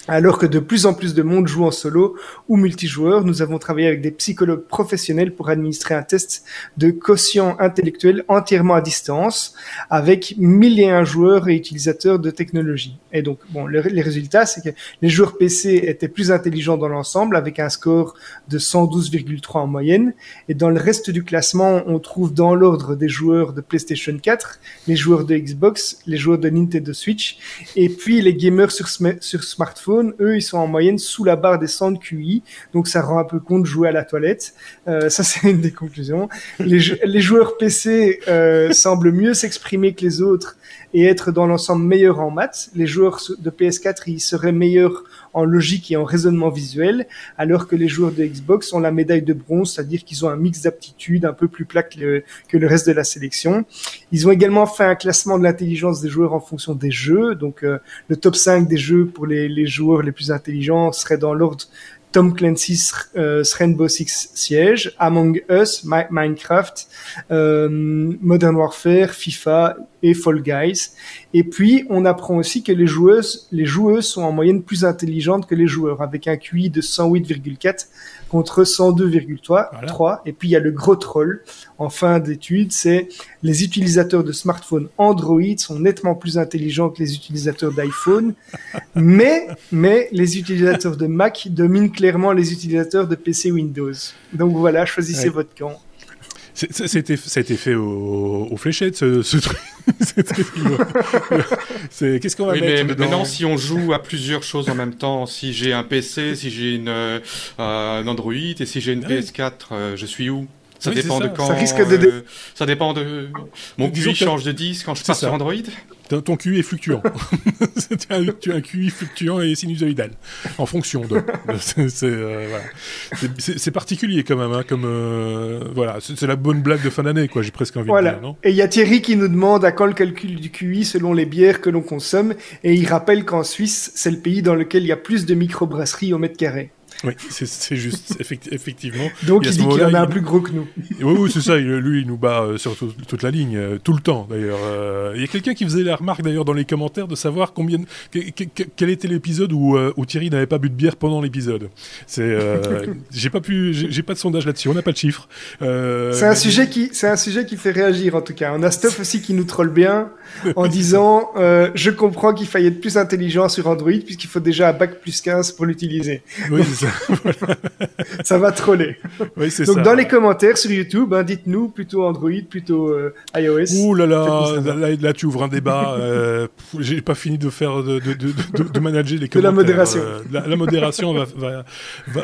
S3: alors que de plus en plus de monde joue en solo ou multijoueur, nous avons travaillé avec des psychologues professionnels pour administrer un test de quotient intellectuel entièrement à distance avec mille et un joueurs et utilisateurs de technologie. Et donc, bon, les résultats, c'est que les joueurs PC étaient plus intelligents dans l'ensemble avec un score de 112,3 en moyenne. Et dans le reste du classement, on trouve dans l'ordre des joueurs de PlayStation 4, les joueurs de Xbox, les joueurs de Nintendo Switch, et puis les gamers sur, sur smartphone eux, ils sont en moyenne sous la barre des 100 de QI, donc ça rend un peu compte jouer à la toilette. Euh, ça, c'est une des conclusions. Les, les joueurs PC euh, semblent mieux s'exprimer que les autres et être dans l'ensemble meilleurs en maths. Les joueurs de PS4, ils seraient meilleurs en logique et en raisonnement visuel, alors que les joueurs de Xbox ont la médaille de bronze, c'est-à-dire qu'ils ont un mix d'aptitudes un peu plus plat que le, que le, reste de la sélection. Ils ont également fait un classement de l'intelligence des joueurs en fonction des jeux, donc euh, le top 5 des jeux pour les, les joueurs les plus intelligents serait dans l'ordre Tom Clancy's euh, Rainbow Six Siege, Among Us, Minecraft, euh, Modern Warfare, FIFA et Fall Guys. Et puis, on apprend aussi que les joueuses, les joueuses sont en moyenne plus intelligentes que les joueurs, avec un QI de 108,4 contre 102,3. Et puis, il y a le gros troll en fin d'étude, c'est les utilisateurs de smartphones Android sont nettement plus intelligents que les utilisateurs d'iPhone, mais, mais les utilisateurs de Mac dominent clairement les utilisateurs de PC Windows. Donc voilà, choisissez votre camp.
S1: Ça a été fait au, au fléchette, ce, ce truc. Qu'est-ce qu'on va mettre
S2: mais Maintenant, si on joue à plusieurs choses en même temps, si j'ai un PC, si j'ai une euh, un Android et si j'ai une PS4, euh, je suis où? Ça dépend de quand.
S3: Ça risque de.
S2: Euh, ça dépend de. Mon QI change de disque quand je passe sur Android
S1: ton QI est fluctuant. tu, as, un QI fluctuant et sinusoïdal, en fonction de. Euh, c'est particulier quand même, hein, comme euh, voilà, c'est la bonne blague de fin d'année, quoi. J'ai presque envie de dire, non?
S3: Et il y a Thierry qui nous demande à quand le calcul du QI selon les bières que l'on consomme, et il rappelle qu'en Suisse, c'est le pays dans lequel il y a plus de microbrasseries au mètre carré.
S1: Oui, c'est juste, effectivement.
S3: Donc il dit qu'il en a un plus gros que nous.
S1: Oui, oui c'est ça. lui, il nous bat euh, sur toute la ligne, euh, tout le temps d'ailleurs. Euh. Il y a quelqu'un qui faisait la remarque d'ailleurs dans les commentaires de savoir combien, quel était l'épisode où, où, Thierry n'avait pas bu de bière pendant l'épisode. C'est, j'ai pas pu, j'ai pas de sondage là-dessus. On n'a pas de chiffres.
S3: c'est un sujet qui, c'est un sujet qui fait réagir en tout cas. On a Stuff aussi qui nous troll bien en disant, je comprends qu'il faille être plus intelligent sur Android puisqu'il faut déjà un bac plus 15 pour l'utiliser. Oui, c'est ça. ça va troller. Donc dans les commentaires sur YouTube, hein, dites-nous plutôt Android, plutôt euh, iOS.
S1: Ouh là là, là, tu ouvres un débat. euh, J'ai pas fini de faire de, de, de, de manager les commentaires.
S3: De la modération.
S1: Euh, la, modération va, va,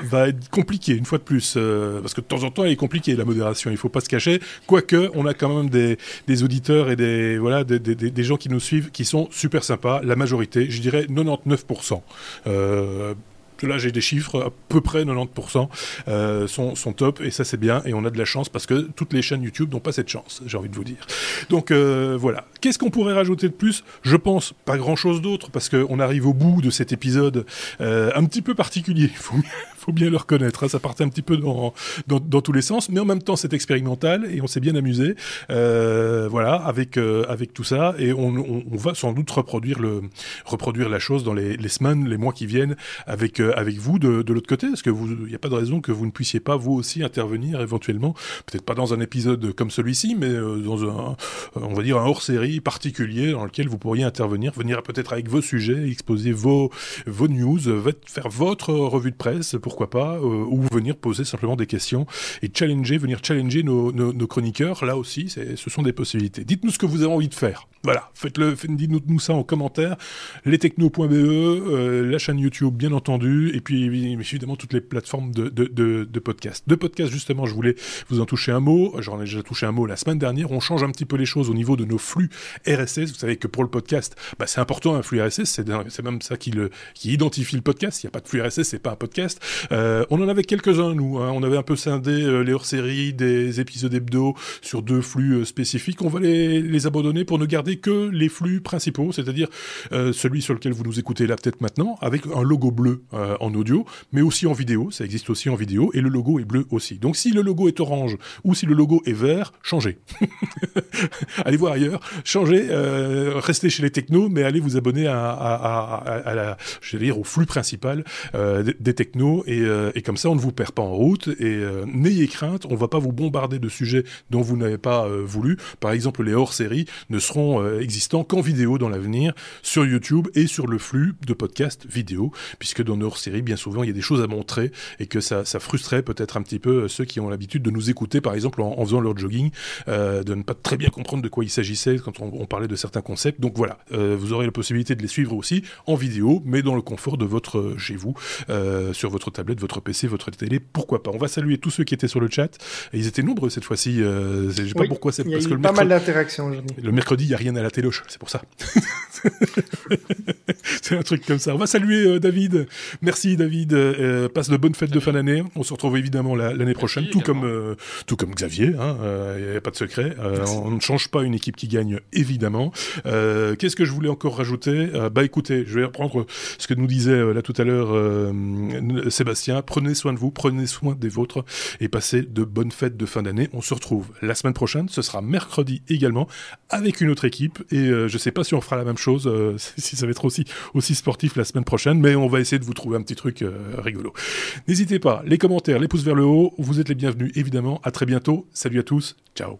S1: va, être compliquée une fois de plus, euh, parce que de temps en temps elle est compliquée la modération. Il faut pas se cacher. Quoique on a quand même des, des auditeurs et des voilà des, des, des, gens qui nous suivent qui sont super sympas. La majorité, je dirais 99%. Là j'ai des chiffres, à peu près 90% euh, sont, sont top, et ça c'est bien, et on a de la chance parce que toutes les chaînes YouTube n'ont pas cette chance, j'ai envie de vous dire. Donc euh, voilà. Qu'est-ce qu'on pourrait rajouter de plus? Je pense pas grand-chose d'autre, parce qu'on arrive au bout de cet épisode euh, un petit peu particulier, faut bien le reconnaître, hein. ça partait un petit peu dans, dans, dans, tous les sens, mais en même temps c'est expérimental, et on s'est bien amusé, euh, voilà, avec, euh, avec tout ça, et on, on, on, va sans doute reproduire, le, reproduire la chose dans les, les semaines, les mois qui viennent, avec euh, avec vous de, de l'autre côté Est-ce que vous, il n'y a pas de raison que vous ne puissiez pas vous aussi intervenir éventuellement, peut-être pas dans un épisode comme celui-ci, mais euh, dans un, on va dire un hors-série particulier dans lequel vous pourriez intervenir, venir peut-être avec vos sujets, exposer vos vos news, faire votre revue de presse, pourquoi pas, euh, ou venir poser simplement des questions et challenger, venir challenger nos, chroniqueurs. Là aussi, ce sont des possibilités. Dites-nous ce que vous avez envie de faire. Voilà, faites-le, dites-nous ça en commentaire. Lestechno.be, euh, la chaîne YouTube, bien entendu, et puis évidemment toutes les plateformes de, de, de, de podcast. De podcast, justement, je voulais vous en toucher un mot. J'en ai déjà touché un mot la semaine dernière. On change un petit peu les choses au niveau de nos flux RSS. Vous savez que pour le podcast, bah, c'est important un flux RSS. C'est, c'est même ça qui, le, qui identifie le podcast. Il n'y a pas de flux RSS, c'est pas un podcast. Euh, on en avait quelques-uns, nous. Hein. On avait un peu scindé euh, les hors-séries des épisodes hebdo sur deux flux euh, spécifiques. On va les, abandonner pour ne garder que les flux principaux, c'est-à-dire celui sur lequel vous nous écoutez là peut-être maintenant, avec un logo bleu en audio, mais aussi en vidéo, ça existe aussi en vidéo, et le logo est bleu aussi. Donc si le logo est orange ou si le logo est vert, changez. allez voir ailleurs, changez, restez chez les technos, mais allez vous abonner à, au flux principal des, technos, et, euh, et, comme ça on ne vous perd pas en route, et euh, n'ayez crainte, on va pas vous bombarder de sujets dont vous n'avez pas voulu. Par exemple, les hors-séries ne seront euh, existant qu'en vidéo dans l'avenir sur YouTube et sur le flux de podcasts vidéo, puisque dans nos séries, bien souvent, il y a des choses à montrer et que ça, ça frustrerait peut-être un petit peu ceux qui ont l'habitude de nous écouter, par exemple, en, faisant leur jogging, euh, de ne pas très bien comprendre de quoi il s'agissait quand on, parlait de certains concepts. Donc voilà, euh, vous aurez la possibilité de les suivre aussi en vidéo, mais dans le confort de votre euh, chez vous, euh, sur votre tablette, votre PC, votre télé, pourquoi pas? On va saluer tous ceux qui étaient sur le chat. Et ils étaient nombreux cette fois-ci. je sais oui, pas pourquoi c'est parce que le
S3: pas mercredi, mal d'interactions aujourd'hui.
S1: Le mercredi, il y a rien à la téloche, c'est pour ça. c'est un truc comme ça. On va saluer euh, David. Merci David. Euh, passe de bonnes fêtes de fin d'année. On se retrouve évidemment l'année prochaine, tout comme, euh, tout comme Xavier. Il hein, n'y euh, a pas de secret. Euh, on ne change pas une équipe qui gagne, évidemment. Qu'est-ce que je voulais encore rajouter? Bah écoutez, je vais reprendre ce que nous disait là tout à l'heure Sébastien. Prenez soin de vous, prenez soin des vôtres et passez de bonnes fêtes de fin d'année. On se retrouve la semaine prochaine. Ce sera mercredi également avec une autre équipe et euh, je sais pas si on fera la même chose, euh, si ça va être aussi, aussi sportif la semaine prochaine, mais on va essayer de vous trouver un petit truc euh, rigolo. N'hésitez pas, les commentaires, les pouces vers le haut, vous êtes les bienvenus évidemment. À très bientôt. Salut à tous. Ciao.